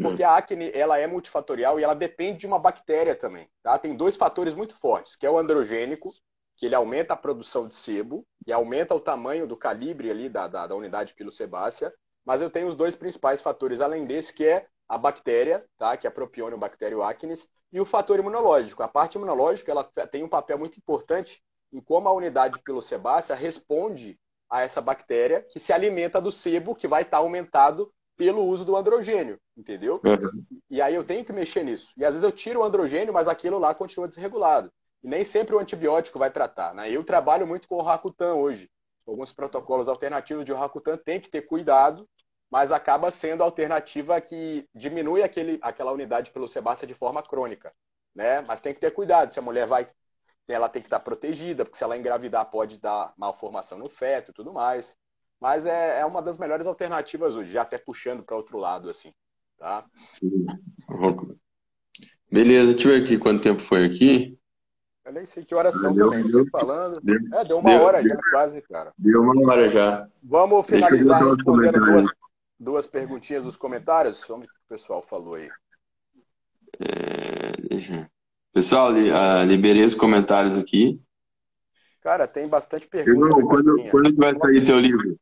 Porque a acne ela é multifatorial e ela depende de uma bactéria também. Tá? Tem dois fatores muito fortes, que é o androgênico, que ele aumenta a produção de sebo e aumenta o tamanho do calibre ali da, da, da unidade pilosebácea. Mas eu tenho os dois principais fatores, além desse, que é a bactéria, tá? que é a Propionibacterium acnes, e o fator imunológico. A parte imunológica ela tem um papel muito importante em como a unidade pilosebácea responde a essa bactéria que se alimenta do sebo que vai estar aumentado pelo uso do androgênio, entendeu?
Uhum.
E aí eu tenho que mexer nisso. E às vezes eu tiro o androgênio, mas aquilo lá continua desregulado. E nem sempre o antibiótico vai tratar. Né? Eu trabalho muito com o Rakutan hoje. Alguns protocolos alternativos de Rakutan tem que ter cuidado, mas acaba sendo a alternativa que diminui aquele, aquela unidade pelo sebácea de forma crônica. Né? Mas tem que ter cuidado. Se a mulher vai ela tem que estar protegida, porque se ela engravidar pode dar malformação no feto e tudo mais. Mas é, é uma das melhores alternativas hoje, já até puxando para outro lado, assim, tá?
Beleza, deixa eu ver aqui quanto tempo foi aqui.
Eu nem sei que horas são deu, também, deu, falando. Deu, é, deu uma deu, hora já, quase, cara.
Deu uma hora já.
Vamos finalizar respondendo duas, duas perguntinhas dos comentários. Vamos ver o que o pessoal falou aí.
É, deixa. Pessoal, uh, liberei os comentários aqui.
Cara, tem bastante perguntas.
Irmão, quando, quando vai sair teu livro?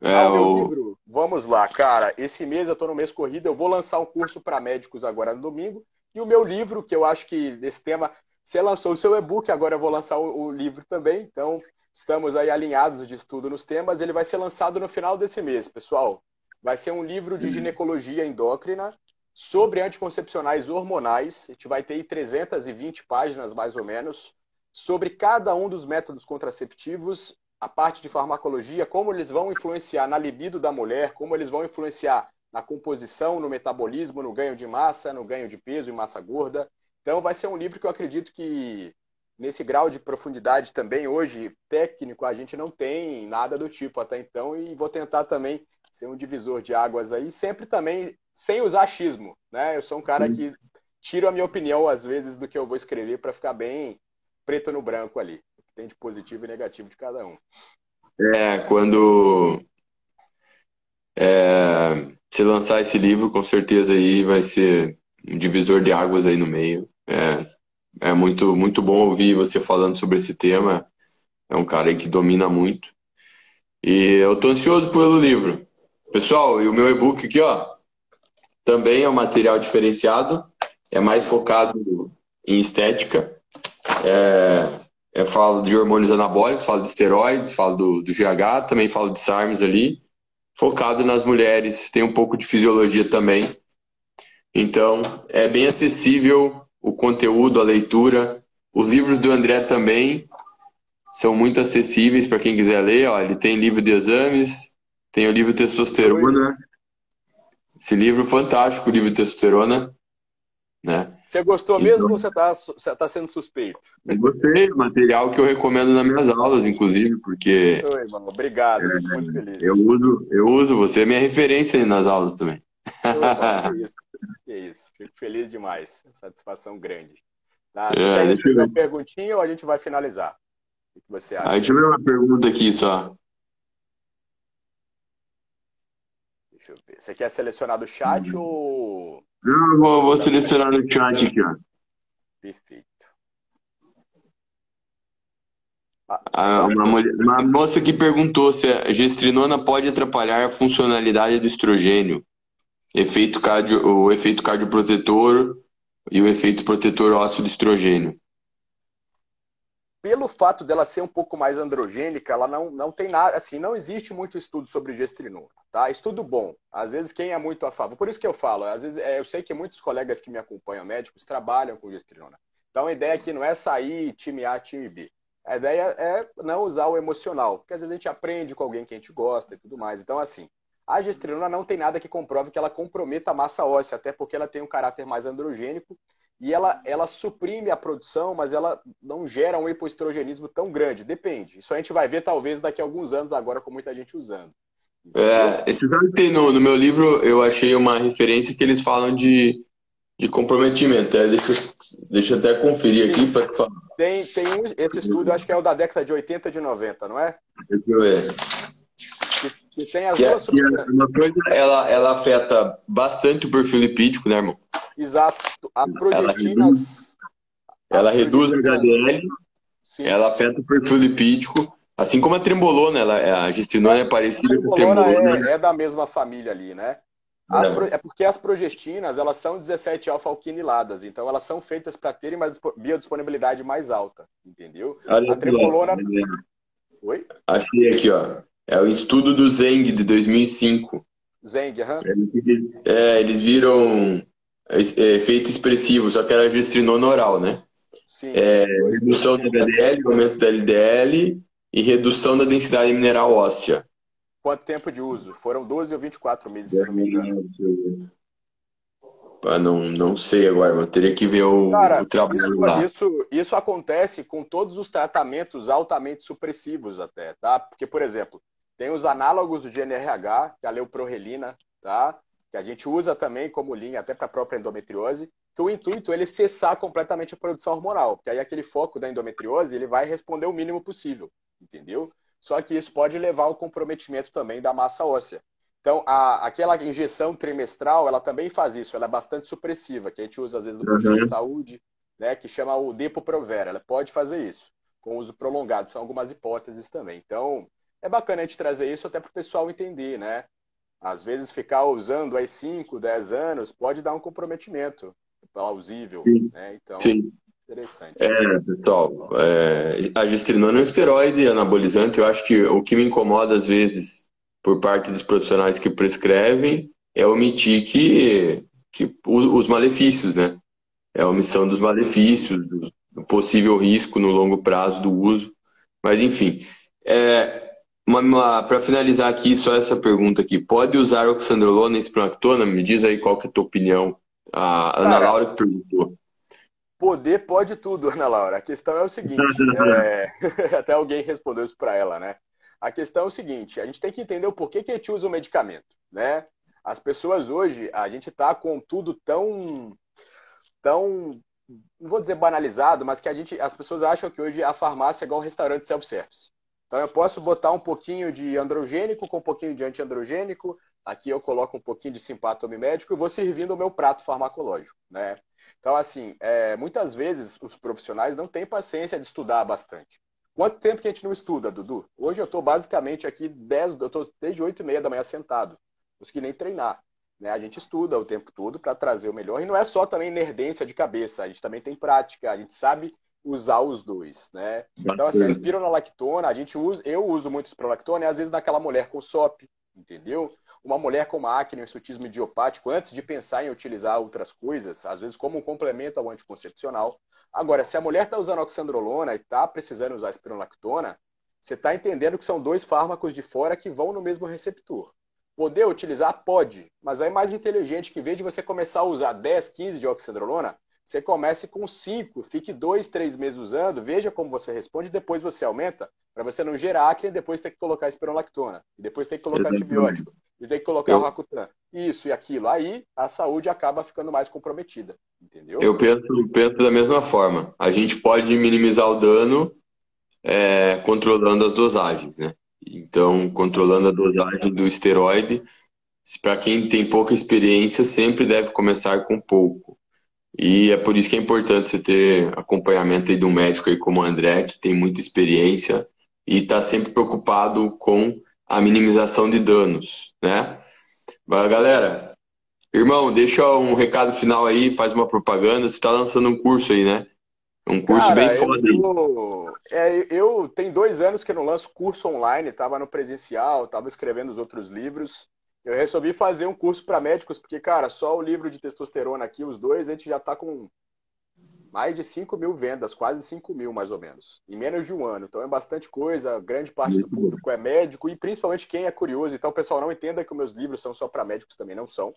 É, ah, o... livro? Vamos lá, cara. Esse mês eu estou no mês corrido. Eu vou lançar um curso para médicos agora no domingo. E o meu livro, que eu acho que desse tema, você lançou o seu e-book, agora eu vou lançar o, o livro também. Então, estamos aí alinhados de estudo nos temas. Ele vai ser lançado no final desse mês, pessoal. Vai ser um livro de ginecologia endócrina sobre anticoncepcionais hormonais. A gente vai ter aí 320 páginas, mais ou menos, sobre cada um dos métodos contraceptivos, a parte de farmacologia, como eles vão influenciar na libido da mulher, como eles vão influenciar na composição, no metabolismo, no ganho de massa, no ganho de peso e massa gorda. Então, vai ser um livro que eu acredito que, nesse grau de profundidade também, hoje, técnico, a gente não tem nada do tipo até então, e vou tentar também ser um divisor de águas aí, sempre também sem usar achismo, né? Eu sou um cara que tiro a minha opinião, às vezes, do que eu vou escrever para ficar bem preto no branco ali. Tem de positivo e negativo de cada um.
É, quando é, se lançar esse livro, com certeza aí vai ser um divisor de águas aí no meio. É, é muito, muito bom ouvir você falando sobre esse tema. É um cara aí que domina muito. E eu tô ansioso pelo livro. Pessoal, e o meu e-book aqui, ó, também é um material diferenciado, é mais focado em estética. É, é falo de hormônios anabólicos, falo de esteroides, falo do, do GH, também falo de SARMs ali. Focado nas mulheres, tem um pouco de fisiologia também. Então, é bem acessível o conteúdo, a leitura. Os livros do André também são muito acessíveis para quem quiser ler. Ó, ele tem livro de exames, tem o livro Testosterona, esse livro fantástico, o livro Testosterona. Né?
Você gostou então, mesmo ou você está você tá sendo suspeito?
Eu gostei, material que eu recomendo nas minhas aulas, inclusive, porque.
Oi, mano, obrigado, é, muito feliz.
Eu uso, eu uso, você é minha referência nas aulas também.
Oi, que, isso, que isso, fico feliz demais, satisfação grande. Tá? Você é, quer uma perguntinha ou a gente vai finalizar? O que você acha?
Deixa eu ver uma pergunta aqui só.
Deixa eu ver. Você quer selecionar do chat hum. ou.
Não, eu vou, vou selecionar no chat aqui, ó.
Perfeito.
Ah, uma, mulher, uma, moça que perguntou se a gestrinona pode atrapalhar a funcionalidade do estrogênio, efeito cardio, o efeito cardioprotetor e o efeito protetor ósseo do estrogênio
pelo fato dela ser um pouco mais androgênica, ela não, não tem nada, assim, não existe muito estudo sobre gestrinona, tá? Estudo bom. Às vezes quem é muito a favor, por isso que eu falo, às vezes é, eu sei que muitos colegas que me acompanham, médicos, trabalham com gestrinona. Então a ideia aqui não é sair time A, time B. A ideia é não usar o emocional, porque às vezes a gente aprende com alguém que a gente gosta e tudo mais. Então, assim, a gestrinona não tem nada que comprove que ela comprometa a massa óssea, até porque ela tem um caráter mais androgênico e ela, ela suprime a produção, mas ela não gera um hipoestrogenismo tão grande. Depende. Isso a gente vai ver talvez daqui a alguns anos agora com muita gente usando.
É, esse tem no, no meu livro, eu achei uma referência que eles falam de, de comprometimento. É, deixa, deixa eu até conferir aqui para falar.
Tem, tem um, esse estudo, acho que é o da década de 80 de 90, não é?
Deixa eu ver.
Que tem as duas
é, uma coisa, ela, ela afeta bastante o perfil lipídico, né, irmão?
Exato. As progestinas.
Ela reduz, ela reduz o HDL, sim. ela afeta o perfil lipídico, assim como a trembolona, ela, a gestinona é parecida com a trembolona.
É, é da mesma família ali, né? As pro- É porque as progestinas, elas são 17 alfa-alquiniladas, então elas são feitas para terem uma dispo- biodisponibilidade mais alta, entendeu?
Olha
A
aqui,
trembolona...
ó.
Oi?
Achei aqui, ó. É o estudo do Zeng de 2005.
Zeng, aham.
É, eles viram é, efeito expressivo, só que era gestrinona oral, né?
Sim.
É, redução do LDL, aumento do LDL e redução da densidade mineral óssea.
Quanto tempo de uso? Foram 12 ou 24 meses, se não me engano.
Ah, não, não sei agora, mas teria que ver o,
Cara,
o trabalho lá.
isso, isso, isso acontece com todos os tratamentos altamente supressivos até, tá? Porque, por exemplo, tem os análogos do GNRH, que é a leuprorelina, tá? Que a gente usa também como linha até para a própria endometriose, que o intuito é ele cessar completamente a produção hormonal, porque aí aquele foco da endometriose, ele vai responder o mínimo possível, entendeu? Só que isso pode levar ao comprometimento também da massa óssea. Então, a, aquela injeção trimestral, ela também faz isso, ela é bastante supressiva, que a gente usa às vezes no posto
Uhum.
de saúde, né, que chama o Depo-Provera. Ela pode fazer isso, com uso prolongado. São algumas hipóteses também. Então, é bacana a gente trazer isso até para o pessoal entender, né? Às vezes ficar usando aí 5, 10 anos pode dar um comprometimento plausível,
Sim.
né? Então,
Sim.
interessante.
É, pessoal, é, a gestrinona é um esteroide anabolizante. Eu acho que o que me incomoda às vezes por parte dos profissionais que prescrevem é omitir que, que os, os malefícios, né? É a omissão dos malefícios, do, possível risco no longo prazo do uso. Mas enfim, é, para finalizar aqui, só essa pergunta aqui. Pode usar oxandrolona e espronactona? Me diz aí qual que é a tua opinião. A Ana
Cara,
Laura que perguntou.
Poder pode tudo, Ana Laura. A questão é o seguinte, é, até alguém respondeu isso para ela, né? A questão é o seguinte, a gente tem que entender o porquê que a gente usa o medicamento, né? As pessoas hoje, a gente tá com tudo tão, tão, não vou dizer banalizado, mas que a gente, as pessoas acham que hoje a farmácia é igual um restaurante self-service. Então eu posso botar um pouquinho de androgênico com um pouquinho de antiandrogênico, aqui eu coloco um pouquinho de simpatome médico e vou servindo o meu prato farmacológico, né? Então, assim, é, muitas vezes os profissionais não têm paciência de estudar bastante. Quanto tempo que a gente não estuda, Dudu? Hoje eu estou basicamente aqui 10, eu desde 8 e meia da manhã sentado. Consegui nem treinar. Né? A gente estuda o tempo todo para trazer o melhor. E não é só também nerdência de cabeça, a gente também tem prática, a gente sabe usar os dois, né? Então, assim, a espironolactona, a gente usa, eu uso muito espironolactona, e às vezes naquela mulher com SOP, entendeu? Uma mulher com uma acne, um insutismo idiopático, antes de pensar em utilizar outras coisas, às vezes como um complemento ao anticoncepcional. Agora, se a mulher está usando oxandrolona e está precisando usar espironolactona, você está entendendo que são dois fármacos de fora que vão no mesmo receptor. Poder utilizar? Pode, mas é mais inteligente que em vez de você começar a usar 10, 15 de oxandrolona, você comece com 5, fique 2, 3 meses usando, veja como você responde, depois você aumenta, para você não gerar acne depois ter que colocar espironolactona, e depois ter que colocar antibiótico, e ter que colocar
Eu-
o Rakutan. Isso e aquilo. Aí a saúde acaba ficando mais comprometida, entendeu?
Eu penso, penso da mesma forma. A gente pode minimizar o dano é, controlando as dosagens, né? Então, controlando a dosagem do esteroide, para quem tem pouca experiência, sempre deve começar com pouco. E é por isso que é importante você ter acompanhamento aí de um médico aí como o André, que tem muita experiência e está sempre preocupado com a minimização de danos, né? Mas, galera, irmão, deixa um recado final aí, faz uma propaganda. Você está lançando um curso aí, né? Um curso
Cara,
bem
eu,
foda
tô- é, eu tenho dois anos que eu não lanço curso online, estava no presencial, estava escrevendo os outros livros. Eu resolvi fazer um curso para médicos, porque, cara, só o livro de testosterona aqui, os dois, a gente já está com mais de 5 mil vendas, quase 5 mil mais ou menos, em menos de um ano. Então é bastante coisa, grande parte do público é médico e principalmente quem é curioso. Então, pessoal, não entenda que os meus livros são só para médicos, também não são.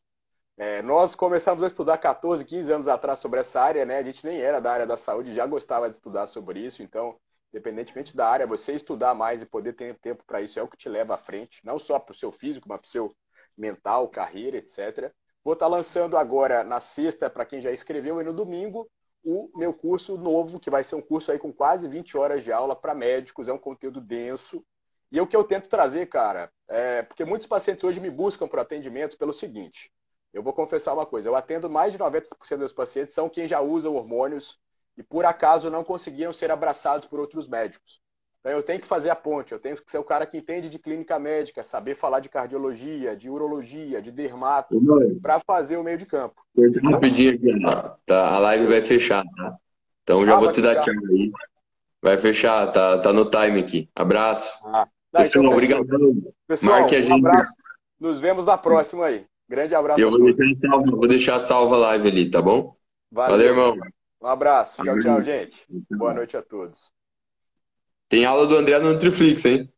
É, nós começamos a estudar 14, 15 anos atrás sobre essa área, né? A gente nem era da área da saúde, já gostava de estudar sobre isso, então, independentemente da área, você estudar mais e poder ter tempo para isso é o que te leva à frente, não só para o seu físico, mas para o seu mental, carreira, etc. Vou estar lançando agora na sexta, para quem já escreveu, e no domingo, o meu curso novo, que vai ser um curso aí com quase 20 horas de aula para médicos, é um conteúdo denso. E é o que eu tento trazer, cara, é porque muitos pacientes hoje me buscam por atendimento pelo seguinte: eu vou confessar uma coisa, eu atendo mais de 90% dos meus pacientes são quem já usam hormônios e por acaso não conseguiram ser abraçados por outros médicos. Então eu tenho que fazer a ponte, eu tenho que ser o cara que entende de clínica médica, saber falar de cardiologia, de urologia, de dermato, para fazer o meio de campo.
Rapidinho aqui. Tá, a live vai fechar, tá? Então já
Ah,
vou te dar tchau aí. Vai fechar, tá, tá no time aqui. Abraço.
Ah, então,
Pessoal,
fechou.
obrigado.
Pessoal,
Marque a
um
gente.
abraço. Nos vemos na próxima aí. Grande abraço
Eu vou deixar salva, vou deixar salva a live ali, tá bom? Valeu, irmão.
Um abraço. Tchau,
Valeu.
tchau, gente. Boa noite a todos.
Tem aula do André no Nutriflix, hein?